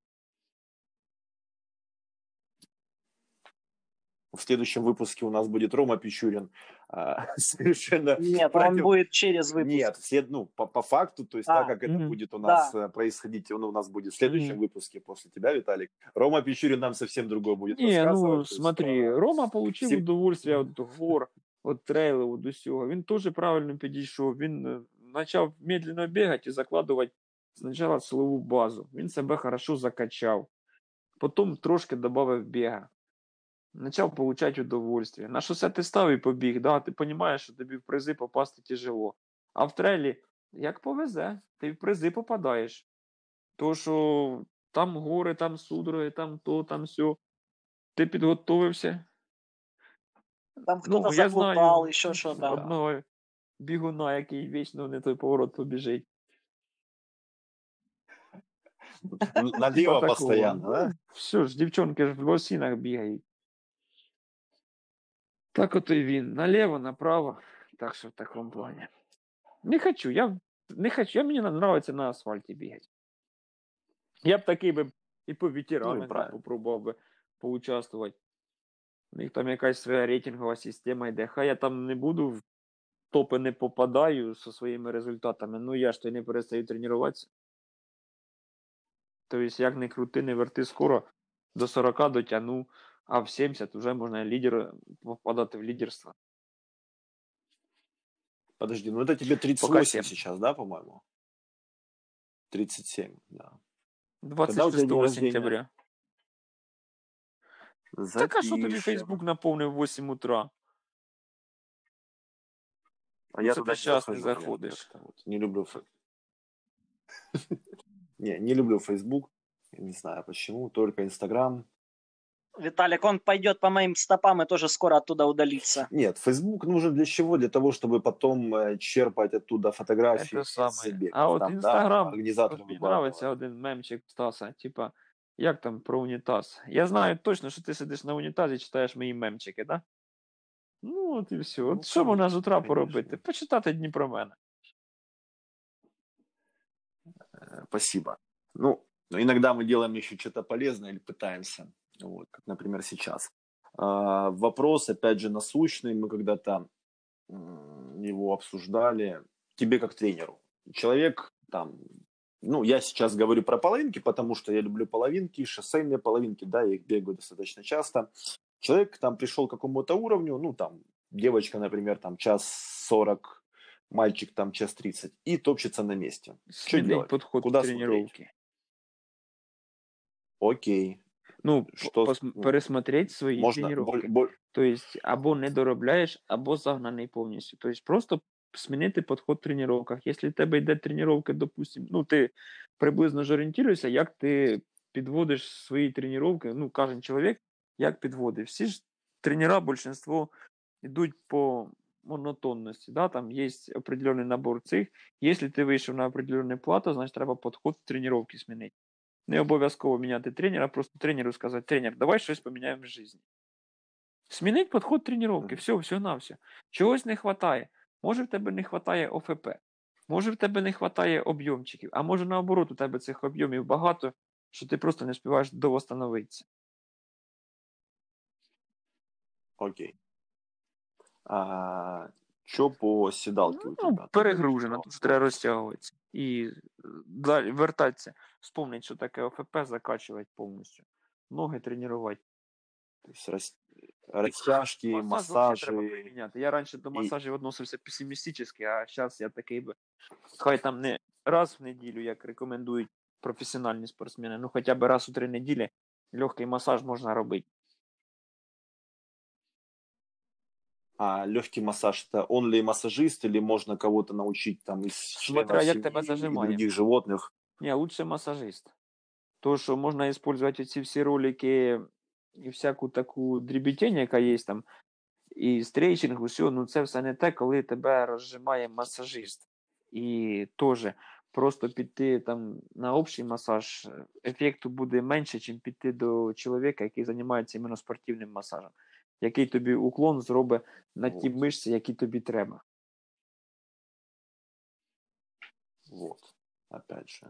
в следующем выпуске у нас будет Рома Пичурин. а, [laughs] совершенно Нет, он против- будет через выпуск. Нет, след, ну, по, по факту, то есть А, так как это мгм. будет у Да. нас э, происходить, он у нас будет в следующем Мгм. выпуске после тебя, Виталик. Рома Пичурин нам совсем другое будет Ні, рассказывать. ну то есть, смотри, а, Рома отримав всі- удовольствие від гор, від трейлів, від усього. Він теж правильно підійшов. Він е, почав медленно бігати і закладувати спочатку силову базу. Він себе хорошо закачав. Потім трошки додав біга. Почав получати удовольствие. На шосе ти став і побіг, да? ти розумієш, що тобі в призи попасти тяжело. А в трейлі, як повезе, ти в призи попадаєш. То, що там гори, там судороги, там то, там все. Ти підготовився. Там кто-то Ну, я знаю еще что-то. одного бігуна, який вічно не той поворот побіжить. н- Налево Такого. да? Все ж, дівчонки ж в лосінах бігають. Так ото й він. Наліво, направо. Так що в такому плані. Не хочу, я не хочу. Я мені подобається на асфальті бігати. Я б такий би і по ветеранах правильно. попробував би поучаствувати. У них там якась своя рейтингова система йде. Хай я там не буду в топи не попадаю зі своїми результатами. Ну я ж то не перестаю тренуватися. Тобто, як не крути, не верти скоро, до 40 дотягну, а в 70 вже можна лідер, попадати в лідерство. Подожди, ну это тебе 38 семь. сейчас, да, по-моему? 37, да. у тебя 26 день рождения? сентября. Так а що тобі Запишем. Фейсбук наповнив в 8 утра? А я Це туда ти щас не захожу, я заходиш. как-то вот Не люблю фе- [laughs] Не, не люблю Facebook. Не знаю почему, только Инстаграм. Виталик, он пойдет по моим стопам и тоже скоро оттуда удалится. Нет, Facebook нужен для чего? Для того, чтобы потом э, черпать оттуда фотографии. Это с самое. забегов. А вот Там, да, Инстаграм, организаторы От мені выкладывают. подобається один мемчик Стаса, типа, як там про унітаз. Я знаю точно, що ти сидиш на унітазі і читаєш мої мемчики, да? Ну, от і все. От Ну, що можна з утра конечно. поробити? Почитати дні про мене. Э, Спасибо. Ну, но иногда мы делаем еще что-то полезное или пытаемся. Вот, как, например, сейчас. А, вопрос, опять же, насущный. Мы когда-то его обсуждали. Тебе как тренеру. Человек там ну, я сейчас говорю про половинки, потому что я люблю половинки, шоссейные половинки, да, я их бегаю достаточно часто. Человек там пришел к какому-то уровню, ну, там, девочка, например, там, час сорок, мальчик там час тридцать, и топчется на месте. Что делать? подход Куда к тренировке. Окей. Ну, Что пос- с- ну, пересмотреть свої Можно тренування. боль- боль- Тобто, або не доробляєш, або загнаний повністю. Тобто, просто змінити підход в тренуваннях. Якщо в тебе йде тренування, допустим, ну ти приблизно ж орієнтуєшся, як ти підводиш свої тренування, ну, кожен чоловік, як підводить. Всі ж тренера, більшинство йдуть по монотонності, да, там є определенний набор цих. Якщо ти вийшов на определенну плату, значить треба підход в тренування змінити. Не обов'язково міняти тренера, просто тренеру сказати, тренер, давай щось поміняємо в житті. Змінить підход тренування, все, все на все. Чогось не вистачає. Може в тебе не вистачає ОФП, може в тебе не вистачає об'ємчиків, а може наоборот, у тебе цих об'ємів багато, що ти просто не співаєш довостановитися. Окей. А, что по седалке у Ну, тебя? Ты перегружено, говоришь, тут треба розтягуватися. І далі вертатися, вспомнити, що таке ОФП, закачувати повністю. Ноги тренувати. Растяжки, Масаж вообще треба приміняти. Я раніше до І- масажів відносився песимістично, а зараз я такий би. Хай там не раз в неділю, як рекомендують професіональні спортсмени, ну хоча б раз у три неділі легкий масаж можна робити. А легкий массаж это он ли массажист или можно кого-то научить там из Смотря, як семьи тебе зажимає. других животных? Ні, лучше масажист. То, що можна використовувати ці всі ролики і всяку таку дрібітень, яка є там, і стрейчинг, усе, ну це все не те, коли тебе розжимає масажист. І теж просто піти там на общий масаж, е, ефекту буде менше, ніж піти до чоловіка, який займається іменно спортивним масажем, який тобі уклон зробить на ті Вот. мишці, які тобі треба. Вот. Опять же.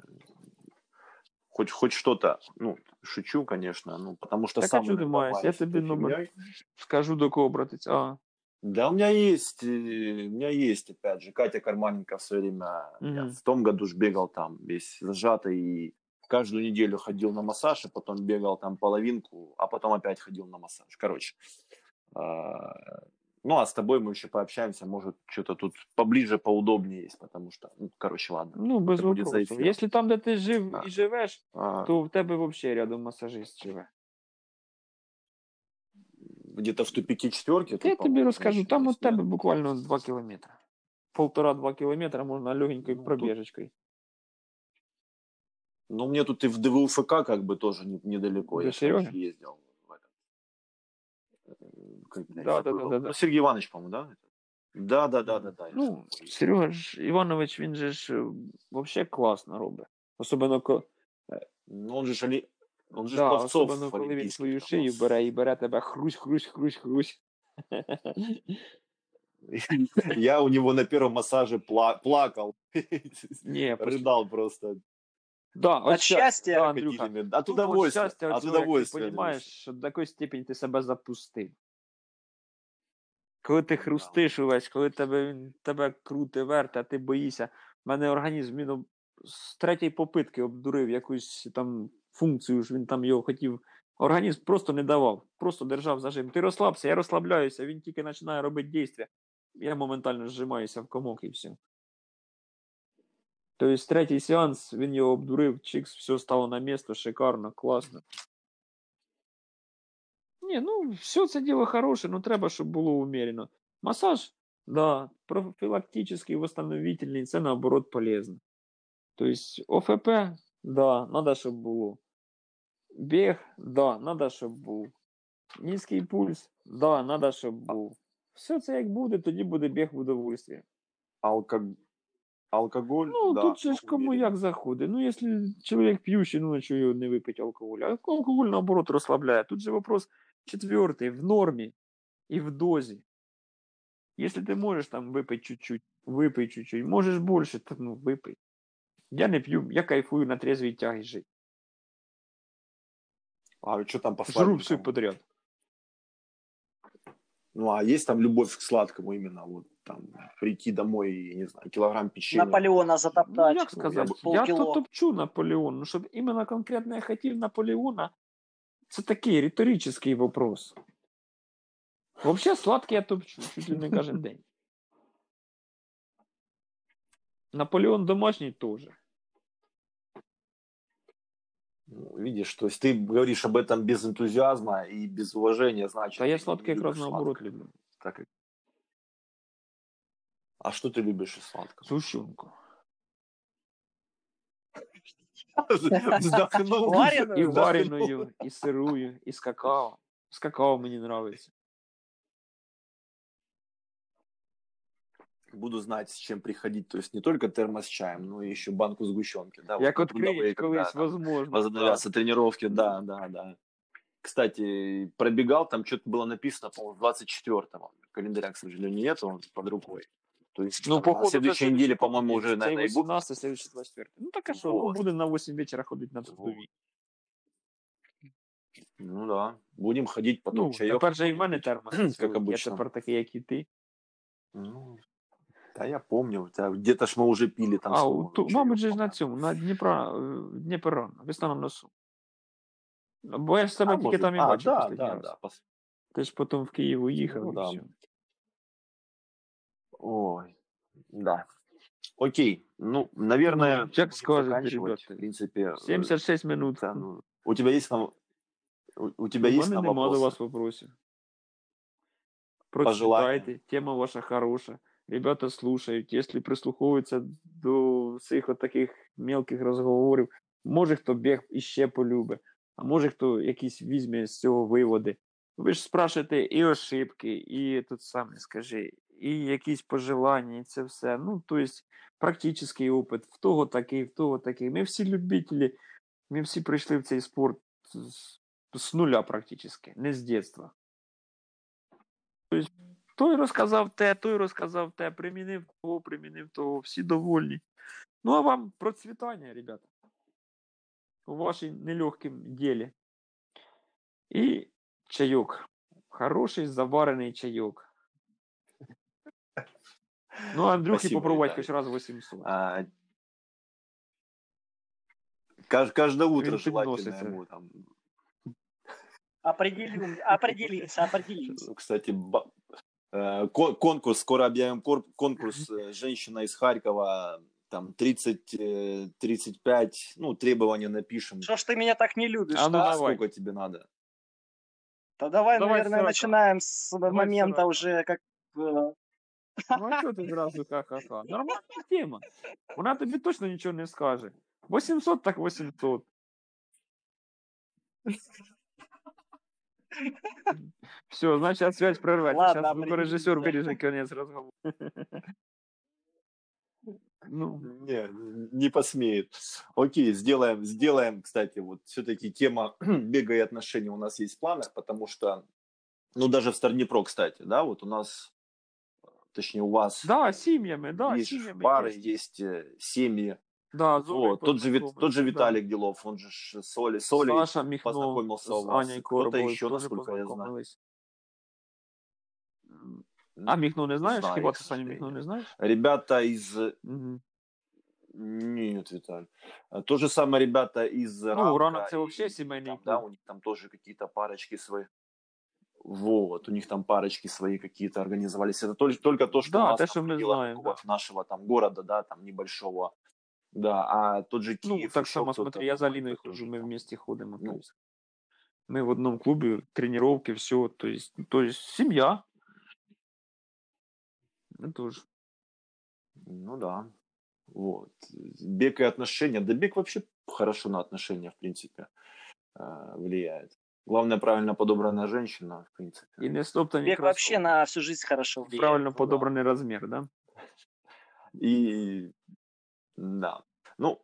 Хоть, хоть что-то, ну, шучу, конечно, ну, потому что Так, а сам чё ты иногда маешь? Я маюсь тебе этой номер- фигнёй. Скажу, до кого обратиться. А, Да, у меня есть, э, у меня есть, опять же, Катя Карманенко в свое время, я Мгм. в том году ж бегал там весь зажатый и каждую неделю ходил на массаж, а потом бегал там половинку, а потом опять ходил на массаж. Короче, а, ну, а с тобой мы еще пообщаемся, может, что-то тут поближе, поудобнее есть, потому что, ну, короче, ладно. ну, без Це буде за вопросів. ефір. Якщо там, де ти жив Так. і живеш, А, то в тебе взагалі рядом масажист живе. где-то в тупике четверки. Я тут, тобі по-моему, розкажу, еще там есть, від тебе нет? буквально 2 кілометри. Полтора-два кілометра можна легенькою Ну, тут- пробіжечкою. Ну, мне тут и в ДВУФК как бы тоже не- недалеко. До я короче, Серёги? ездил в этот. э, как, блядь, Да, да, забыл. да, да, да. Ну, Сергей Иванович, по-моему, да? Да, да, да, да, да. я Ну, забыл. Серега ж Іванович, він же ж взагалі класно робить. Особливо, ко... Ну, он же ж Оли- он же ж да, пловцов особливо коли він олимпийских свою там шию нас. бере і бере тебе хрусь, хрусь, хрусь, хрусь. [laughs] Я у него на первом массаже пла- плакал. Ні, [laughs] просто... Рыдал просто. Да, От ща- щастя? да, Андрюха, крокодилами. От удовольствия. От от цього, як удовольствия. Ти що до такої степені ти себе запустив. Коли ти хрустиш увесь, коли тебе, тебе крути верте, а ти боїшся. В мене організм він об- з третьої попитки обдурив якусь там функцію, ж він там його хотів. Організм просто не давав, просто держав зажим. Ти розслабся, я розслабляюся, він тільки починає робити дійства. Я моментально зжимаюся в комок і все. Тобто третій сеанс, він його обдурив, чикс, все стало на місце, шикарно, класно. Ні, ну, все це діло хороше, ну треба, щоб було умерено. Масаж, да, профілактичний, восстановительний, це наоборот полезно. Тобто ОФП, да, надо, щоб було. Біг, да, надо, щоб був. Низький пульс, да, надо, щоб був. Все це як буде, тоді буде біг в удовольствие. Алко- Алкоголь. Ну, да, тут же ж кому уверен. як заходить. Ну, якщо чоловік п'ющий, ну, на чого його не випить алкоголь? А алкоголь, наоборот, розслабляє. Тут же вопрос четвертий, в нормі і в дозі. Якщо ти можеш там випити чуть-чуть, випий чуть-чуть, можеш більше, то ну, випий. Я не п'ю, я кайфую на трезвій тягі жити. А что там по Жру сладенькому? все подряд. Ну, а есть там любовь к сладкому именно вот там прийти домой, не знаю, килограмм печенья. Наполеона Ну, затоптать. як сказати, я я, полкіло. то топчу Наполеон, ну щоб іменно конкретно я хотів Наполеона, це такий риторичний вопрос. Взагалі сладкий я топчу, чуть ли не кожен день. Наполеон домашній теж. Ну, видишь, то есть ты говоришь об этом без энтузиазма и без уважения, значит. Та я ты сладкий не якраз любишь наоборот сладкое. люблю. Так и- А что ты любишь из сладкого? Сущунку. [laughs] Вздохнул. Вареную? І Вздохнул. вареною, і сирую, і з какао. З какао мені нравиться. Буду знать, с чем приходить. То есть не только термос с чаем, но и еще банку сгущенки. Да, Як вот трудовые, відкриють когда колись, там возможно. возобновятся тренировки, да, да, да. Кстати, пробегал, там что-то было написано, по-моему, 24-го. Календаря, к сожалению, нет, он под рукой. То есть Ну, походу, на следующей неделе, по-моему, уже, наверное, и будет. 18, следующий 24. Ну так а що, ну Вот. буде на 8 вечора ходити на трудові. Ну да, будем ходить потом Ну, чаек. тепер же і в мене термос. Як свій. Я тепер такий, як і ти. Ну, да, я помню, тебя где-то ж мы уже пили там. а, у, ту, мабуть, же на цьому, на Дніпра, е, Дніпро, весна на носу. Бо я ж тебе тільки там і а, бачив да, да, да. Ти ж потім в Київ уїхав Ну, і да. все. Ой, да. Окей, ну, наверное, Ну, как будем скажете, заканчивать. ребята. В принципе, э, 76 минут. да, ну, у тебя есть там, у, у тебя У есть мене там нема до вопросы? вас вопросів. Пожелання. Прочитайте, тема ваша хороша. Ребята слушають, якщо прислуховуються до всіх от таких мелких розговорів, може хто біг іще полюбить, а може хто якісь візьме з цього виводи. Ви ж спрашуєте і ошибки, і тут саме скажи, і якісь пожелання, і це все. Ну, тобто, практичний опит, в того такий, в того такий. Ми всі любителі, ми всі прийшли в цей спорт з, з нуля практично, не з дитинства. Тобто, той розказав те, той розказав те, примінив того, примінив того, всі довольні. Ну, а вам процвітання, ребята, у вашій нелегкім ділі. І чайок. Хороший заварений чайок. Ну, Андрюхи Спасибо, попробувати Віталій. хоч раз 800. А, кажд- каждое утро Він желательно підноситься. ему там. Определим, определился, определился. Ну, Кстати, ба- э, кон- конкурс, скоро объявим кор- конкурс э, «Женщина из Харькова», там 30, э, 35, ну, требования напишем. Что ж ты меня так не любишь, А ну да? давай. Сколько тебе надо? Да давай, Давай наверное, сорока. начинаем с Давай момента сорока. уже как... ну, а що ти зразу ха-ха-ха? Нормальна тема. Вона тобі точно нічого не скаже. 800 так 800. Все, значит, связь прервать. Ладно, Сейчас звукорежиссер определимся. вырежет конец разговора. Ну, Не, не посмеет. Окей, сделаем, сделаем, кстати, вот все-таки тема [clears throat] бега и отношений у нас есть в планах, потому что, ну, даже в Старнипро, кстати, да, вот у нас, точнее, у вас да, семьями, да, есть семьями. пары, есть. есть э, семьи. Да, Олей Вот, тот же, Вит- тот же да. Виталий Делов, он же с Олей, с Олей Саша Михнов познакомился у с вас. Аней Кто-то еще, насколько я знаю. А Михнов не знаешь? знаю, Хіба к ти Саню Михнов не знаешь? Ребята из... Угу. Нет, Виталий. А То же самое ребята из Ну, ранок и- вообще сімейний там, да, у них там тоже какие-то парочки свои. Вот, у них там парочки свои какие-то организовались. Это только, только то, что Да, у нас там что мы знаем, такого нашего там города, да, там небольшого. Да, а тот же Ну, Киев. так еще само, смотри, я за Алиной хожу, мы вместе ходим. Ну. то есть мы в одном клубе, тренировки, все. То есть, то есть семья. Ну, тоже. Ну да. Вот. Бег и отношения. Да бег вообще хорошо на отношения, в принципе, э, влияет. Главное, правильно подобранная женщина, в принципе. И не стоптані Бег вообще кроссовки. на всю жизнь хорошо влияет. Правильно Ну да. подобранный размер, да? И да. Ну,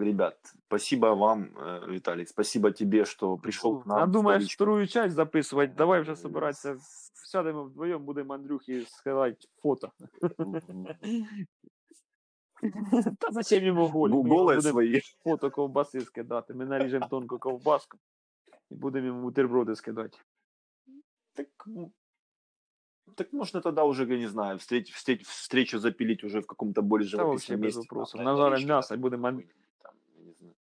ребят, спасибо вам, э, Виталий. Спасибо тебе, что пришел к нам. а с думаешь, Толечкой. вторую часть записывать? Давай вже Е, собираться. Сядемо вдвоєм, будемо Андрюхі скидати фото. [laughs] Та зачем йому голі? Ми йому Голые будемо свои. фото ковбаси скидати. Ми наріжемо тонку ковбаску і будемо йому бутерброди скидати. Так, Так можно тогда уже, я не знаю, встреть, встреть, встречу запилить уже в каком-то более живописном без месте. вопросов. там, Нажарим мясо и будем там, я не знаю.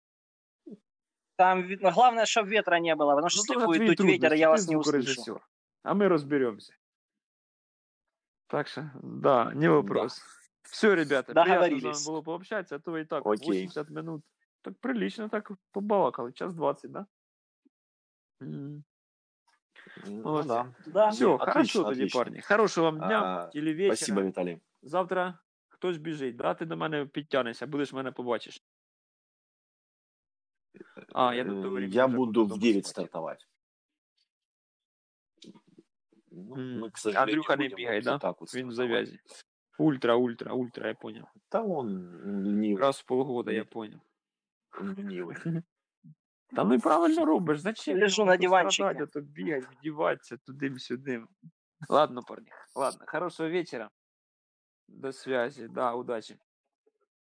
Там главное, чтобы ветра не было, потому что Ну, если будет дуть ветер, я вас не услышу. А мы разберемся. Так что, да, не вопрос. Все, ребята, приятно с вами Договорились. было пообщаться, а то и так Окей. 80 минут. Так прилично так побалакали, час 20, да? М. Ну Молодцы. да. Да. Все, отлично, хорошо тоді, отлично. парні. Хорошого вам дня А, или вечора. Спасибо, Виталий. Завтра хтось біжить, да? Ти до мене підтягнешся, будеш мене побачиш. А, я тут Э, говорив, Я вже буду буду в дома 9 спати. стартовать. Ну, М. мы, к сожалению, Андрюха не будем бігає, вот да? так вот Він в стартовать. завязі. Ультра, ультра, ультра, я понял. Да он ленивый. Раз в полгода, я Ні. понял. он ленивый. [laughs] Та ну і правильно робиш, зачем? Лежу йому на тут диванчике. страдати, а то бігати, вдіватися тудим-сюдим. Ладно, парни, ладно, хорошего вечера. До связи, да, удачи.